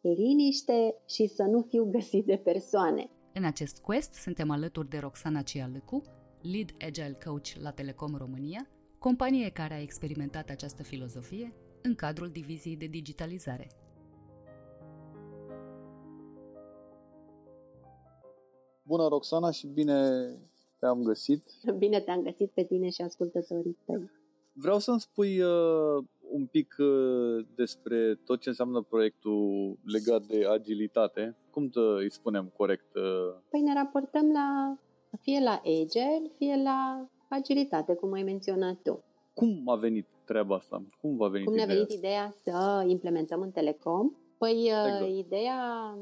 Liniște și să nu fiu găsit de persoane. În acest quest suntem alături de Roxana Cialăcu, Lead Agile Coach la Telecom România, companie care a experimentat această filozofie în cadrul diviziei de digitalizare. Bună, Roxana, și bine te-am găsit. Bine te-am găsit pe tine și ascultătorii tăi. Vreau să-mi spui uh, un pic uh, despre tot ce înseamnă proiectul legat de agilitate. Cum te, îi spunem corect? Uh... Păi ne raportăm la fie la Agile, fie la agilitate, cum ai menționat tu. Cum a venit treaba asta? Cum va veni Cum ne-a venit ideea să implementăm în Telecom? Păi uh, exact. ideea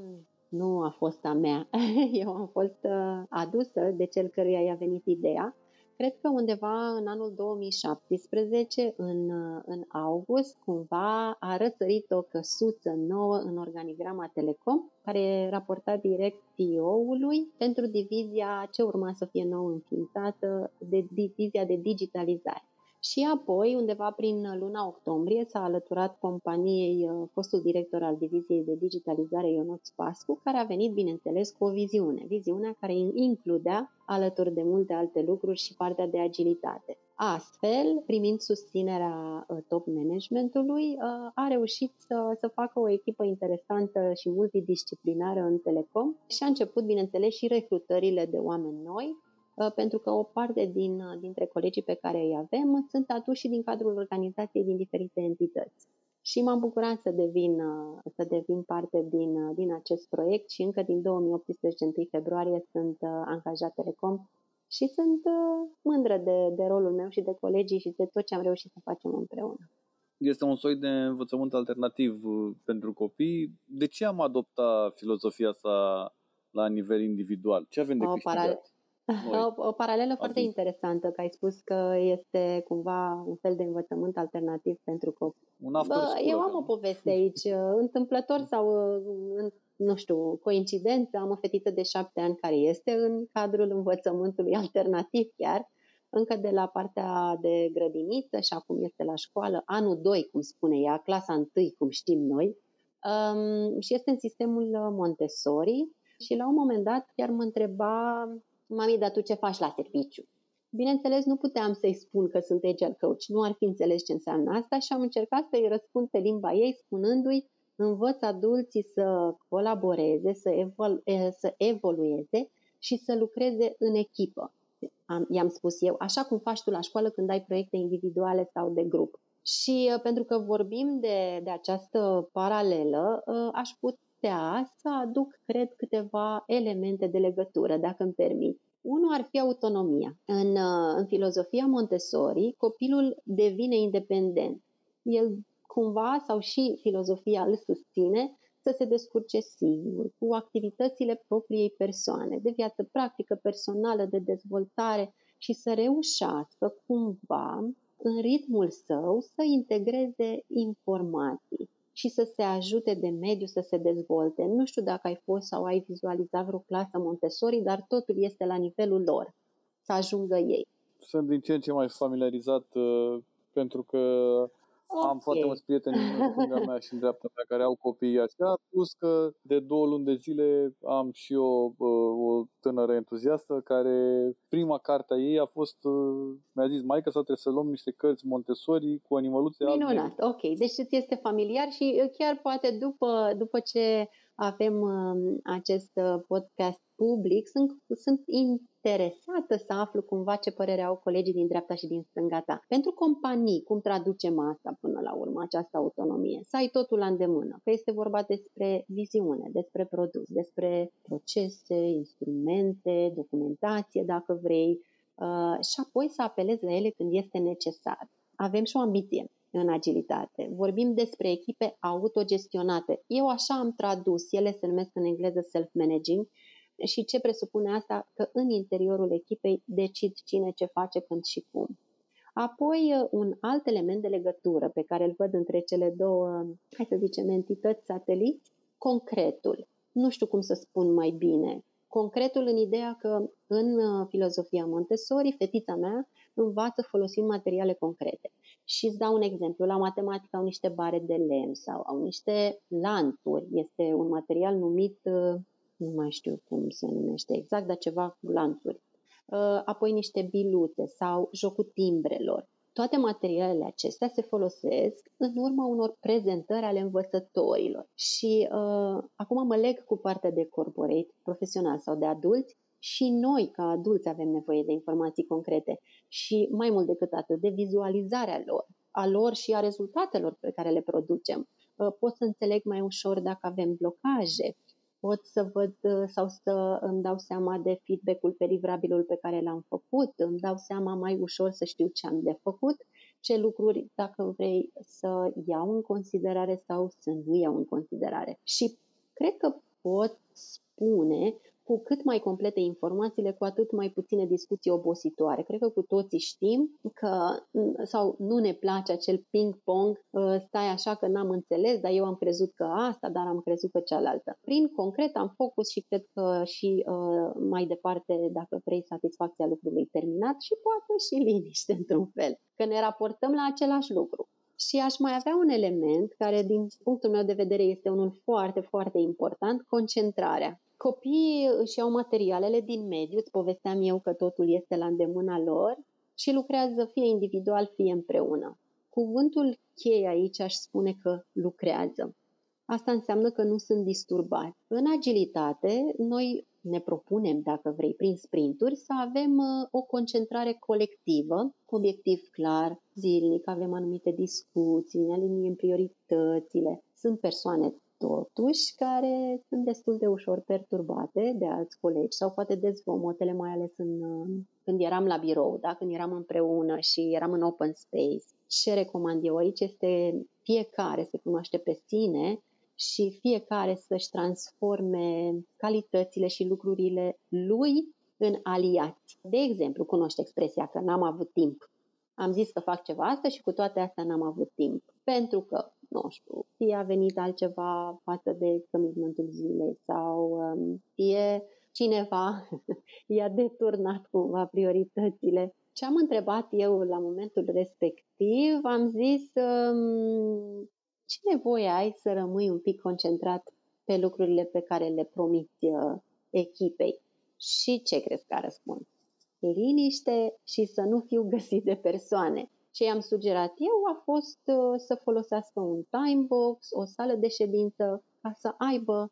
nu a fost a mea. Eu am fost uh, adusă de cel căruia i-a venit ideea Cred că undeva în anul 2017, în, în august, cumva a răsărit o căsuță nouă în organigrama Telecom, care raporta direct CEO-ului pentru divizia ce urma să fie nou înființată, de divizia de digitalizare. Și apoi, undeva prin luna octombrie, s-a alăturat companiei uh, fostul director al diviziei de digitalizare Ionuț Pascu, care a venit, bineînțeles, cu o viziune. Viziunea care includea, alături de multe alte lucruri, și partea de agilitate. Astfel, primind susținerea uh, top managementului, uh, a reușit să, să facă o echipă interesantă și multidisciplinară în Telecom și a început, bineînțeles, și recrutările de oameni noi, Uh, pentru că o parte din, uh, dintre colegii pe care îi avem sunt aduși din cadrul organizației din diferite entități. Și m-am bucurat să devin, uh, să devin parte din, din acest proiect și încă din 2018, 1 februarie, sunt angajat Telecom și sunt mândră de, de rolul meu și de colegii și de tot ce am reușit să facem împreună. Este un soi de învățământ alternativ pentru copii. De ce am adoptat filozofia asta la nivel individual? Ce avem de o, câștigat? Paral- o, o paralelă foarte interesantă, că ai spus că este cumva un fel de învățământ alternativ pentru copii. Un Bă, eu am o poveste aici, întâmplător sau, nu știu, coincidență, am o fetiță de șapte ani care este în cadrul învățământului alternativ chiar, încă de la partea de grădiniță și acum este la școală, anul 2, cum spune ea, clasa 1, cum știm noi, um, și este în sistemul Montessori și la un moment dat chiar mă întreba mami, dar tu ce faci la serviciu? Bineînțeles, nu puteam să-i spun că sunt agile coach, nu ar fi înțeles ce înseamnă asta și am încercat să-i răspund pe limba ei, spunându-i învăț adulții să colaboreze, să, evolu- să evolueze și să lucreze în echipă. Am, i-am spus eu, așa cum faci tu la școală când ai proiecte individuale sau de grup. Și uh, pentru că vorbim de, de această paralelă, uh, aș put putea să aduc, cred, câteva elemente de legătură, dacă îmi permit. Unul ar fi autonomia. În, uh, în filozofia Montessori, copilul devine independent. El cumva, sau și filozofia îl susține, să se descurce singur, cu activitățile propriei persoane, de viață practică, personală, de dezvoltare și să reușească cumva, în ritmul său, să integreze informații și să se ajute de mediu să se dezvolte. Nu știu dacă ai fost sau ai vizualizat vreo clasă Montessori, dar totul este la nivelul lor, să ajungă ei. Sunt din ce în ce mai familiarizat uh, pentru că Okay. Am foarte mulți prieteni în stânga mea și în dreapta mea care au copii așa, plus că de două luni de zile am și eu o tânără entuziastă care prima carte a ei a fost, mi-a zis, maică sau trebuie să luăm niște cărți Montessori cu animăluțe Minunat, albe. ok. Deci îți este familiar și chiar poate după, după ce avem uh, acest uh, podcast public, sunt, sunt interesată să aflu cumva ce părere au colegii din dreapta și din stânga ta. Pentru companii, cum traducem asta până la urmă, această autonomie? Să ai totul la îndemână, că este vorba despre viziune, despre produs, despre procese, instrumente, documentație, dacă vrei, uh, și apoi să apelezi la ele când este necesar. Avem și o ambiție în agilitate. Vorbim despre echipe autogestionate. Eu așa am tradus, ele se numesc în engleză self-managing și ce presupune asta? Că în interiorul echipei decid cine ce face, când și cum. Apoi, un alt element de legătură pe care îl văd între cele două, hai să zicem, entități sateliți, concretul. Nu știu cum să spun mai bine. Concretul în ideea că în filozofia Montessori, fetița mea învață folosind materiale concrete. Și îți dau un exemplu. La matematică au niște bare de lemn sau au niște lanturi. Este un material numit, uh, nu mai știu cum se numește exact, dar ceva cu lanturi. Uh, apoi niște bilute sau jocul timbrelor. Toate materialele acestea se folosesc în urma unor prezentări ale învățătorilor. Și uh, acum mă leg cu partea de corporate, profesional sau de adulți, și noi, ca adulți, avem nevoie de informații concrete și, mai mult decât atât, de vizualizarea lor, a lor și a rezultatelor pe care le producem. Uh, pot să înțeleg mai ușor dacă avem blocaje, pot să văd uh, sau să îmi dau seama de feedback-ul pe livrabilul pe care l-am făcut, îmi dau seama mai ușor să știu ce am de făcut, ce lucruri, dacă vrei, să iau în considerare sau să nu iau în considerare. Și cred că pot spune cu cât mai complete informațiile, cu atât mai puține discuții obositoare. Cred că cu toții știm că, sau nu ne place acel ping-pong, ă, stai așa că n-am înțeles, dar eu am crezut că asta, dar am crezut că cealaltă. Prin concret am focus și cred că și uh, mai departe, dacă vrei, satisfacția lucrului terminat și poate și liniște într-un fel, că ne raportăm la același lucru. Și aș mai avea un element care, din punctul meu de vedere, este unul foarte, foarte important, concentrarea. Copiii își iau materialele din mediu, îți povesteam eu că totul este la îndemâna lor și lucrează fie individual, fie împreună. Cuvântul cheie aici aș spune că lucrează. Asta înseamnă că nu sunt disturbați. În agilitate, noi ne propunem, dacă vrei, prin sprinturi, să avem uh, o concentrare colectivă, obiectiv clar, zilnic, avem anumite discuții, ne aliniem prioritățile. Sunt persoane totuși care sunt destul de ușor perturbate de alți colegi sau poate de zgomotele, mai ales în, când eram la birou, da? când eram împreună și eram în open space. Ce recomand eu aici este fiecare să cunoaște pe sine și fiecare să-și transforme calitățile și lucrurile lui în aliați. De exemplu, cunoște expresia că n-am avut timp. Am zis că fac ceva asta și cu toate astea n-am avut timp. Pentru că nu știu, fie a venit altceva față de commitmentul zilei sau um, fie cineva i-a deturnat cumva prioritățile. Ce am întrebat eu la momentul respectiv, am zis um, ce nevoie ai să rămâi un pic concentrat pe lucrurile pe care le promiți uh, echipei. Și ce crezi că a răspuns? Liniște și să nu fiu găsit de persoane. Ce i-am sugerat eu a fost uh, să folosească un time box, o sală de ședință, ca să aibă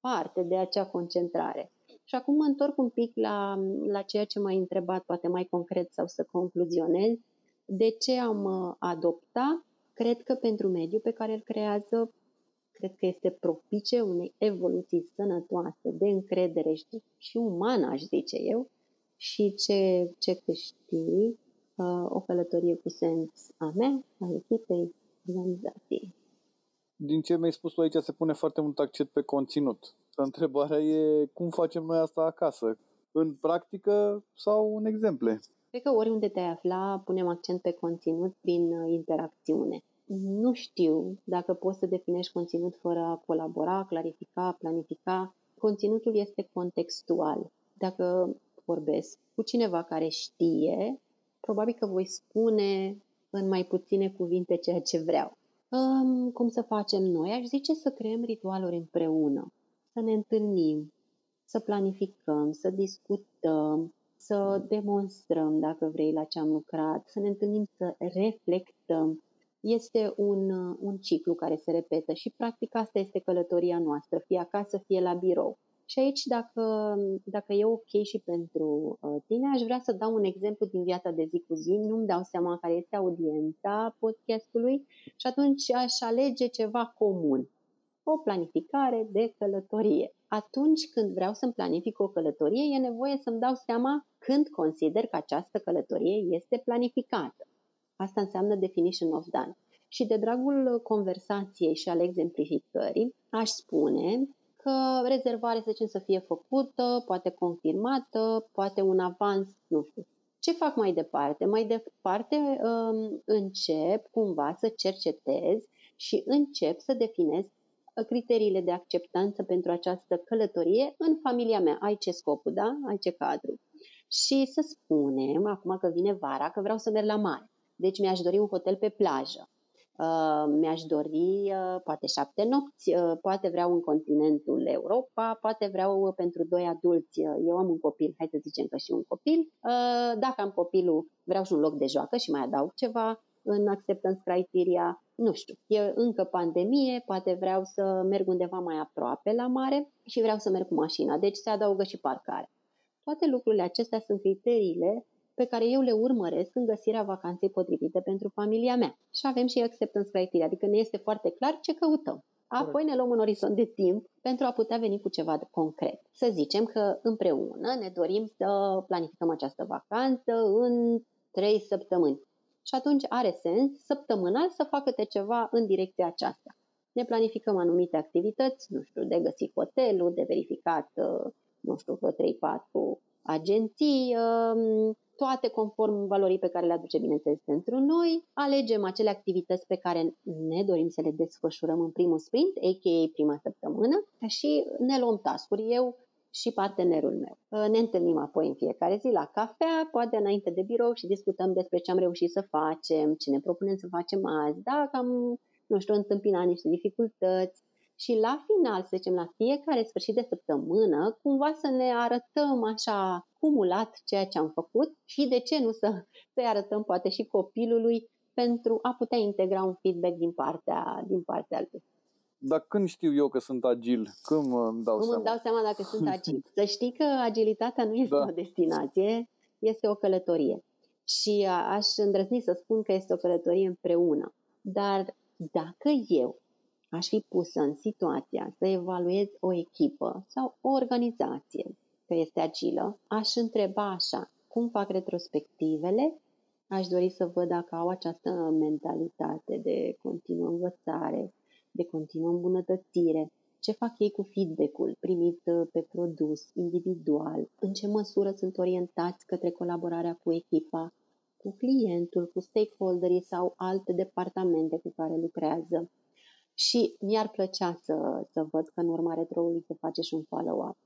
parte de acea concentrare. Și acum mă întorc un pic la, la ceea ce m-ai întrebat, poate mai concret sau să concluzionez. De ce am uh, adoptat? Cred că pentru mediul pe care îl creează, cred că este propice unei evoluții sănătoase, de încredere și, și umană, aș zice eu, și ce, ce câștig uh, o călătorie cu sens a mea, a echipei, organizației. Din ce mi-ai spus tu aici se pune foarte mult accent pe conținut. Întrebarea e cum facem noi asta acasă? În practică sau în exemple? Cred că oriunde te afla, punem accent pe conținut prin uh, interacțiune. nu știu dacă poți să definești conținut fără a colabora, clarifica, planifica. Conținutul este contextual. Dacă vorbesc cu cineva care știe, probabil că voi spune în mai puține cuvinte ceea ce vreau. Um, cum să facem noi? Aș zice să creăm ritualuri împreună, să ne întâlnim, să planificăm, să discutăm, să demonstrăm, dacă vrei, la ce am lucrat, să ne întâlnim, să reflectăm. Este un, un ciclu care se repetă și practic asta este călătoria noastră, fie acasă, fie la birou. Și aici, dacă, dacă e ok și pentru uh, tine, aș vrea să dau un exemplu din viața de zi cu zi. Nu-mi dau seama care este audiența podcastului și atunci aș alege ceva comun. O planificare de călătorie. Atunci când vreau să-mi planific o călătorie, e nevoie să-mi dau seama când consider că această călătorie este planificată. Asta înseamnă definition of done. Și de dragul conversației și al exemplificării, aș spune că rezervarea, să zicem, să fie făcută, poate confirmată, poate un avans, nu știu. Ce fac mai departe? Mai departe um, încep cumva să cercetez și încep să definez uh, criteriile de acceptanță pentru această călătorie în familia mea. Ai ce scopul, da? Ai ce cadru. Și să spunem, acum că vine vara, că vreau să merg la mare. Deci mi-aș dori un hotel pe plajă. Uh, mi-aș dori uh, poate șapte nopți, uh, poate vreau în continentul Europa, poate vreau pentru doi adulți, eu am un copil, hai să zicem că și un copil, dacă am copilul vreau și un loc de joacă și mai adaug ceva în acceptance criteria, nu știu, e încă pandemie, poate vreau să merg undeva mai aproape la mare și vreau să merg cu mașina, deci se adaugă și parcare. Toate lucrurile acestea sunt criteriile pe care eu le urmăresc în găsirea vacanței potrivite pentru familia mea. Și avem și acceptance criteria, adică ne este foarte clar ce căutăm. Apoi ne luăm un orizont de timp pentru a putea veni cu ceva concret. Să zicem că împreună ne dorim să planificăm această vacanță în trei săptămâni. Și atunci are sens săptămânal să facă ceva în direcția aceasta. Ne planificăm anumite activități, nu știu, de găsit hotelul, de verificat, nu știu, vreo 3-4 agenții, um, toate conform valorii pe care le aduce, bineînțeles, pentru noi. Alegem acele activități pe care ne dorim să le desfășurăm în primul sprint, a.k.a. prima săptămână, și ne luăm tascuri. Eu și partenerul meu. Ne întâlnim apoi în fiecare zi la cafea, poate înainte de birou și discutăm despre ce am reușit să facem, ce ne propunem să facem azi, dacă am, nu știu, întâmpinat niște dificultăți, și la final, să zicem, la fiecare sfârșit de săptămână, cumva să ne arătăm așa cumulat ceea ce am făcut și de ce nu să, să arătăm poate și copilului pentru a putea integra un feedback din partea, din partea lui. Dar când știu eu că sunt agil? Când îmi dau Cum seama? îmi dau seama dacă sunt agil? Să știi că agilitatea nu este da. o destinație, este o călătorie. Și aș îndrăzni să spun că este o călătorie împreună. Dar dacă eu aș fi pusă în situația să evaluez o echipă sau o organizație că este agilă, aș întreba așa, cum fac retrospectivele? Aș dori să văd dacă au această mentalitate de continuă învățare, de continuă îmbunătățire, ce fac ei cu feedback-ul primit uh, pe produs individual, în ce măsură sunt orientați către colaborarea cu echipa, cu clientul, cu stakeholderii sau alte departamente cu care lucrează. Și mi-ar plăcea să, să văd că în urma retroului se face și un follow-up.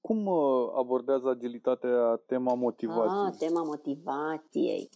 Cum uh, abordează agilitatea tema motivației? Ah, tema motivației.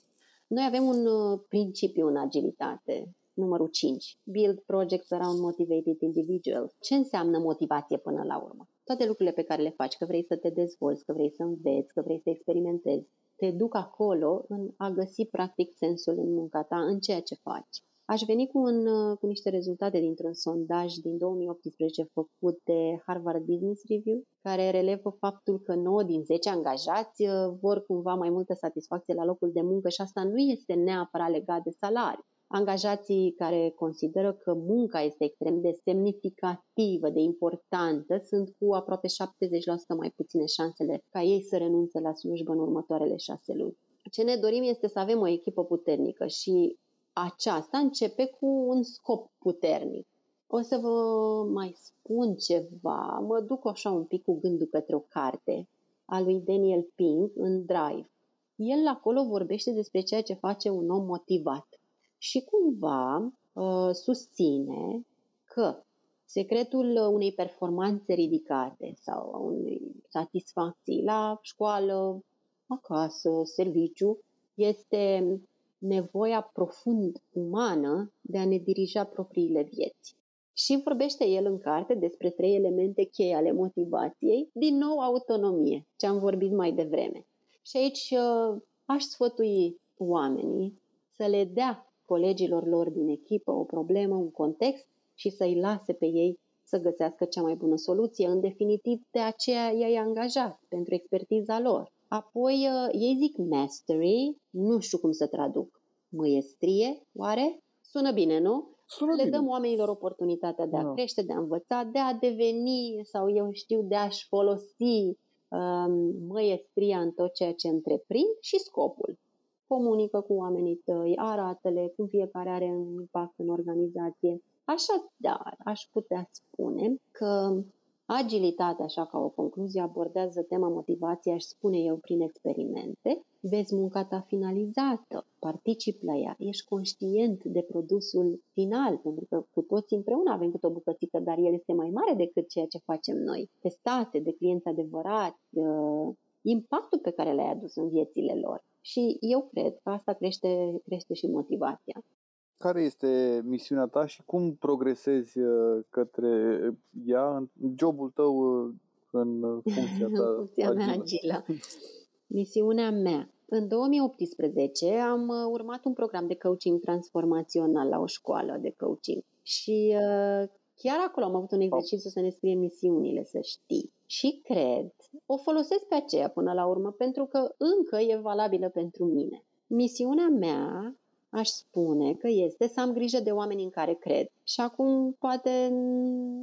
Noi avem un uh, principiu în agilitate, numărul 5. Build projects around motivated individuals. Ce înseamnă motivație până la urmă? Toate lucrurile pe care le faci, că vrei să te dezvolți, că vrei să înveți, că vrei să experimentezi, te duc acolo în a găsi practic sensul în munca ta, în ceea ce faci. Aș veni cu, un, cu niște rezultate dintr-un sondaj din 2018 făcut de Harvard Business Review, care relevă faptul că 9 din 10 angajați uh, vor cumva mai multă satisfacție la locul de muncă și asta nu este neapărat legat de salariu. Angajații care consideră că munca este extrem de semnificativă, de importantă, sunt cu aproape 70% mai puține șansele ca ei să renunțe la slujbă în următoarele șase luni. Ce ne dorim este să avem o echipă puternică și aceasta începe cu un scop puternic. O să vă mai spun ceva, mă duc așa un pic cu gândul către o carte a lui Daniel Pink în Drive. El acolo vorbește despre ceea ce face un om motivat. Și cumva uh, susține că secretul unei performanțe ridicate sau a unei satisfacții la școală, acasă, serviciu, este nevoia profund umană de a ne dirija propriile vieți. Și vorbește el în carte despre trei elemente cheie ale motivației, din nou autonomie, ce am vorbit mai devreme. Și aici uh, aș sfătui oamenii să le dea colegilor lor din echipă o problemă, un context și să-i lase pe ei să găsească cea mai bună soluție. În definitiv, de aceea i-ai angajat, pentru expertiza lor. Apoi, uh, ei zic mastery, nu știu cum să traduc. Măiestrie, oare? Sună bine, nu? Sună Le bine. dăm oamenilor oportunitatea de a Da. crește, de a învăța, de a deveni sau eu știu, de a-și folosi um, măiestria în tot ceea ce întreprind și scopul. Comunică cu oamenii tăi, arată-le cum fiecare are un impact în organizație. Așadar, aș putea spune că agilitatea, așa ca o concluzie, abordează tema motivației, aș spune eu, prin experimente. Vezi munca ta finalizată, participi la ea, ești conștient de produsul final, pentru că cu toți împreună avem câte o bucățică, dar el este mai mare decât ceea ce facem noi. Testate de clienți adevărați, uh, impactul pe care l-ai adus în viețile lor. Și eu cred că asta crește, crește și motivația. Care este misiunea ta și cum progresezi uh, către ea în jobul tău uh, în uh, funcția ta Funcția mea agilă? agilă. Misiunea mea. În 2018 am uh, urmat un program de coaching transformațional la o școală de coaching și uh, chiar acolo am avut un exercițiu să ne scriem misiunile, să știi. Și cred, o folosesc pe aceea până la urmă pentru că încă e valabilă pentru mine. Misiunea mea aș spune că este să am grijă de oameni în care cred. Și acum poate,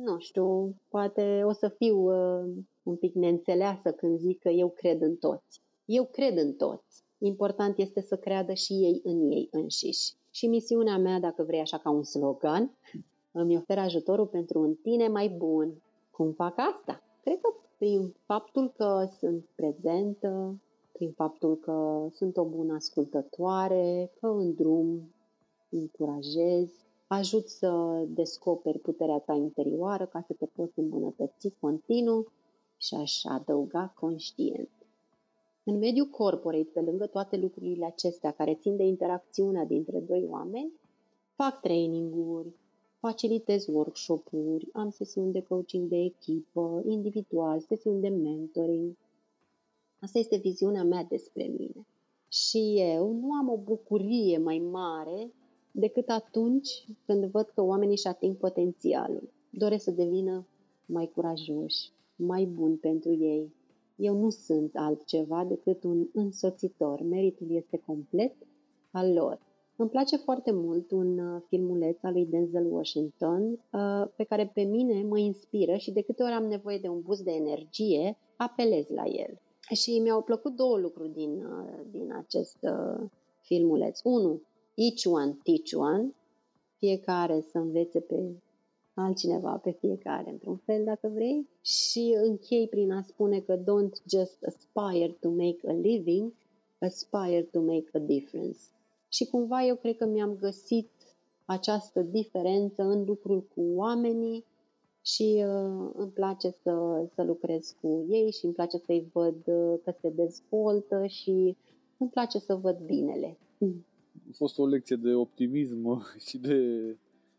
nu știu, poate o să fiu uh, un pic neînțeleasă când zic că eu cred în toți. Eu cred în toți. Important este să creadă și ei în ei înșiși. Și misiunea mea, dacă vrei așa ca un slogan, îmi ofer ajutorul pentru un tine mai bun. Cum fac asta? Cred că prin faptul că sunt prezentă, prin faptul că sunt o bună ascultătoare, că în drum încurajez, ajut să descoperi puterea ta interioară ca să te poți îmbunătăți continuu și aș adăuga conștient. În mediul corporate, pe lângă toate lucrurile acestea care țin de interacțiunea dintre doi oameni, fac training-uri, facilitez workshop-uri, am sesiuni de coaching de echipă, individual, sesiuni de mentoring. Asta este viziunea mea despre mine. Și eu nu am o bucurie mai mare decât atunci când văd că oamenii își ating potențialul. Doresc să devină mai curajoși, mai buni pentru ei. Eu nu sunt altceva decât un însoțitor. Meritul este complet al lor. Îmi place foarte mult un uh, filmuleț al lui Denzel Washington uh, pe care pe mine mă inspiră și de câte ori am nevoie de un boost de energie, apelez la el. Și mi-au plăcut două lucruri din, uh, din acest filmuleț. Unu, each one teach one, fiecare să învețe pe altcineva, pe fiecare într-un fel, dacă vrei. Și închei prin a spune că don't just aspire to make a living, aspire to make a difference. Și cumva eu cred că mi-am găsit această diferență în lucrul cu oamenii și uh, îmi place să, să lucrez cu ei și îmi place să-i văd uh, că se dezvoltă și îmi place să văd binele. A fost o lecție de optimism și de,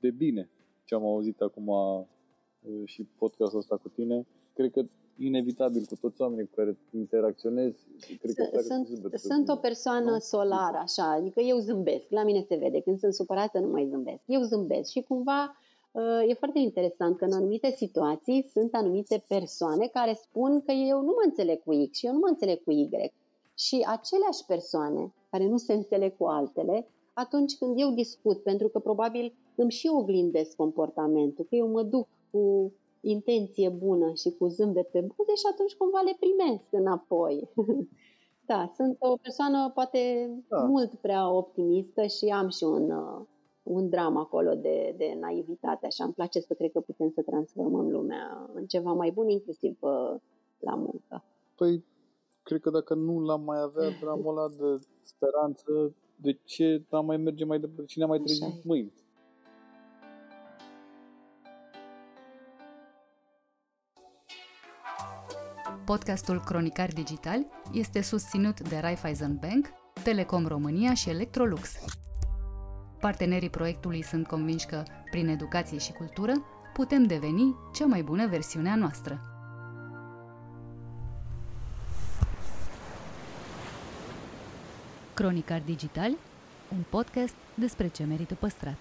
de bine ce am auzit acum uh, și podcastul ăsta cu tine. Cred că inevitabil cu toți oamenii cu care interacționezi. Cred că pleacă sunt, cu zâmbetul sunt pe o bine, persoană nu? solară, așa, adică eu zâmbesc, la mine se vede, când sunt supărată nu mai zâmbesc, eu zâmbesc și cumva uh, e foarte interesant că în anumite situații sunt anumite persoane care spun că eu nu mă înțeleg cu X și eu nu mă înțeleg cu Y și aceleași persoane care nu se înțeleg cu altele, atunci când eu discut, pentru că probabil îmi și oglindesc comportamentul, că eu mă duc cu intenție bună și cu zâmbet pe buze și atunci cumva le primesc înapoi. da, sunt o persoană poate Da. da. mult prea optimistă și am și un, uh, un dram acolo de, de naivitate, așa îmi place să cred că putem să transformăm lumea în ceva mai bun, inclusiv uh, la muncă. Păi, cred că dacă nu l-am mai avea dramul ăla de speranță, de ce am mai merge mai departe? Cine mai trezit mâini? Podcastul Cronicar Digital este susținut de Raiffeisen Bank, Telecom România și Electrolux. Partenerii proiectului sunt convinși că, prin educație și cultură, putem deveni cea mai bună versiune a noastră. Cronicar Digital, un podcast despre ce merită păstrat.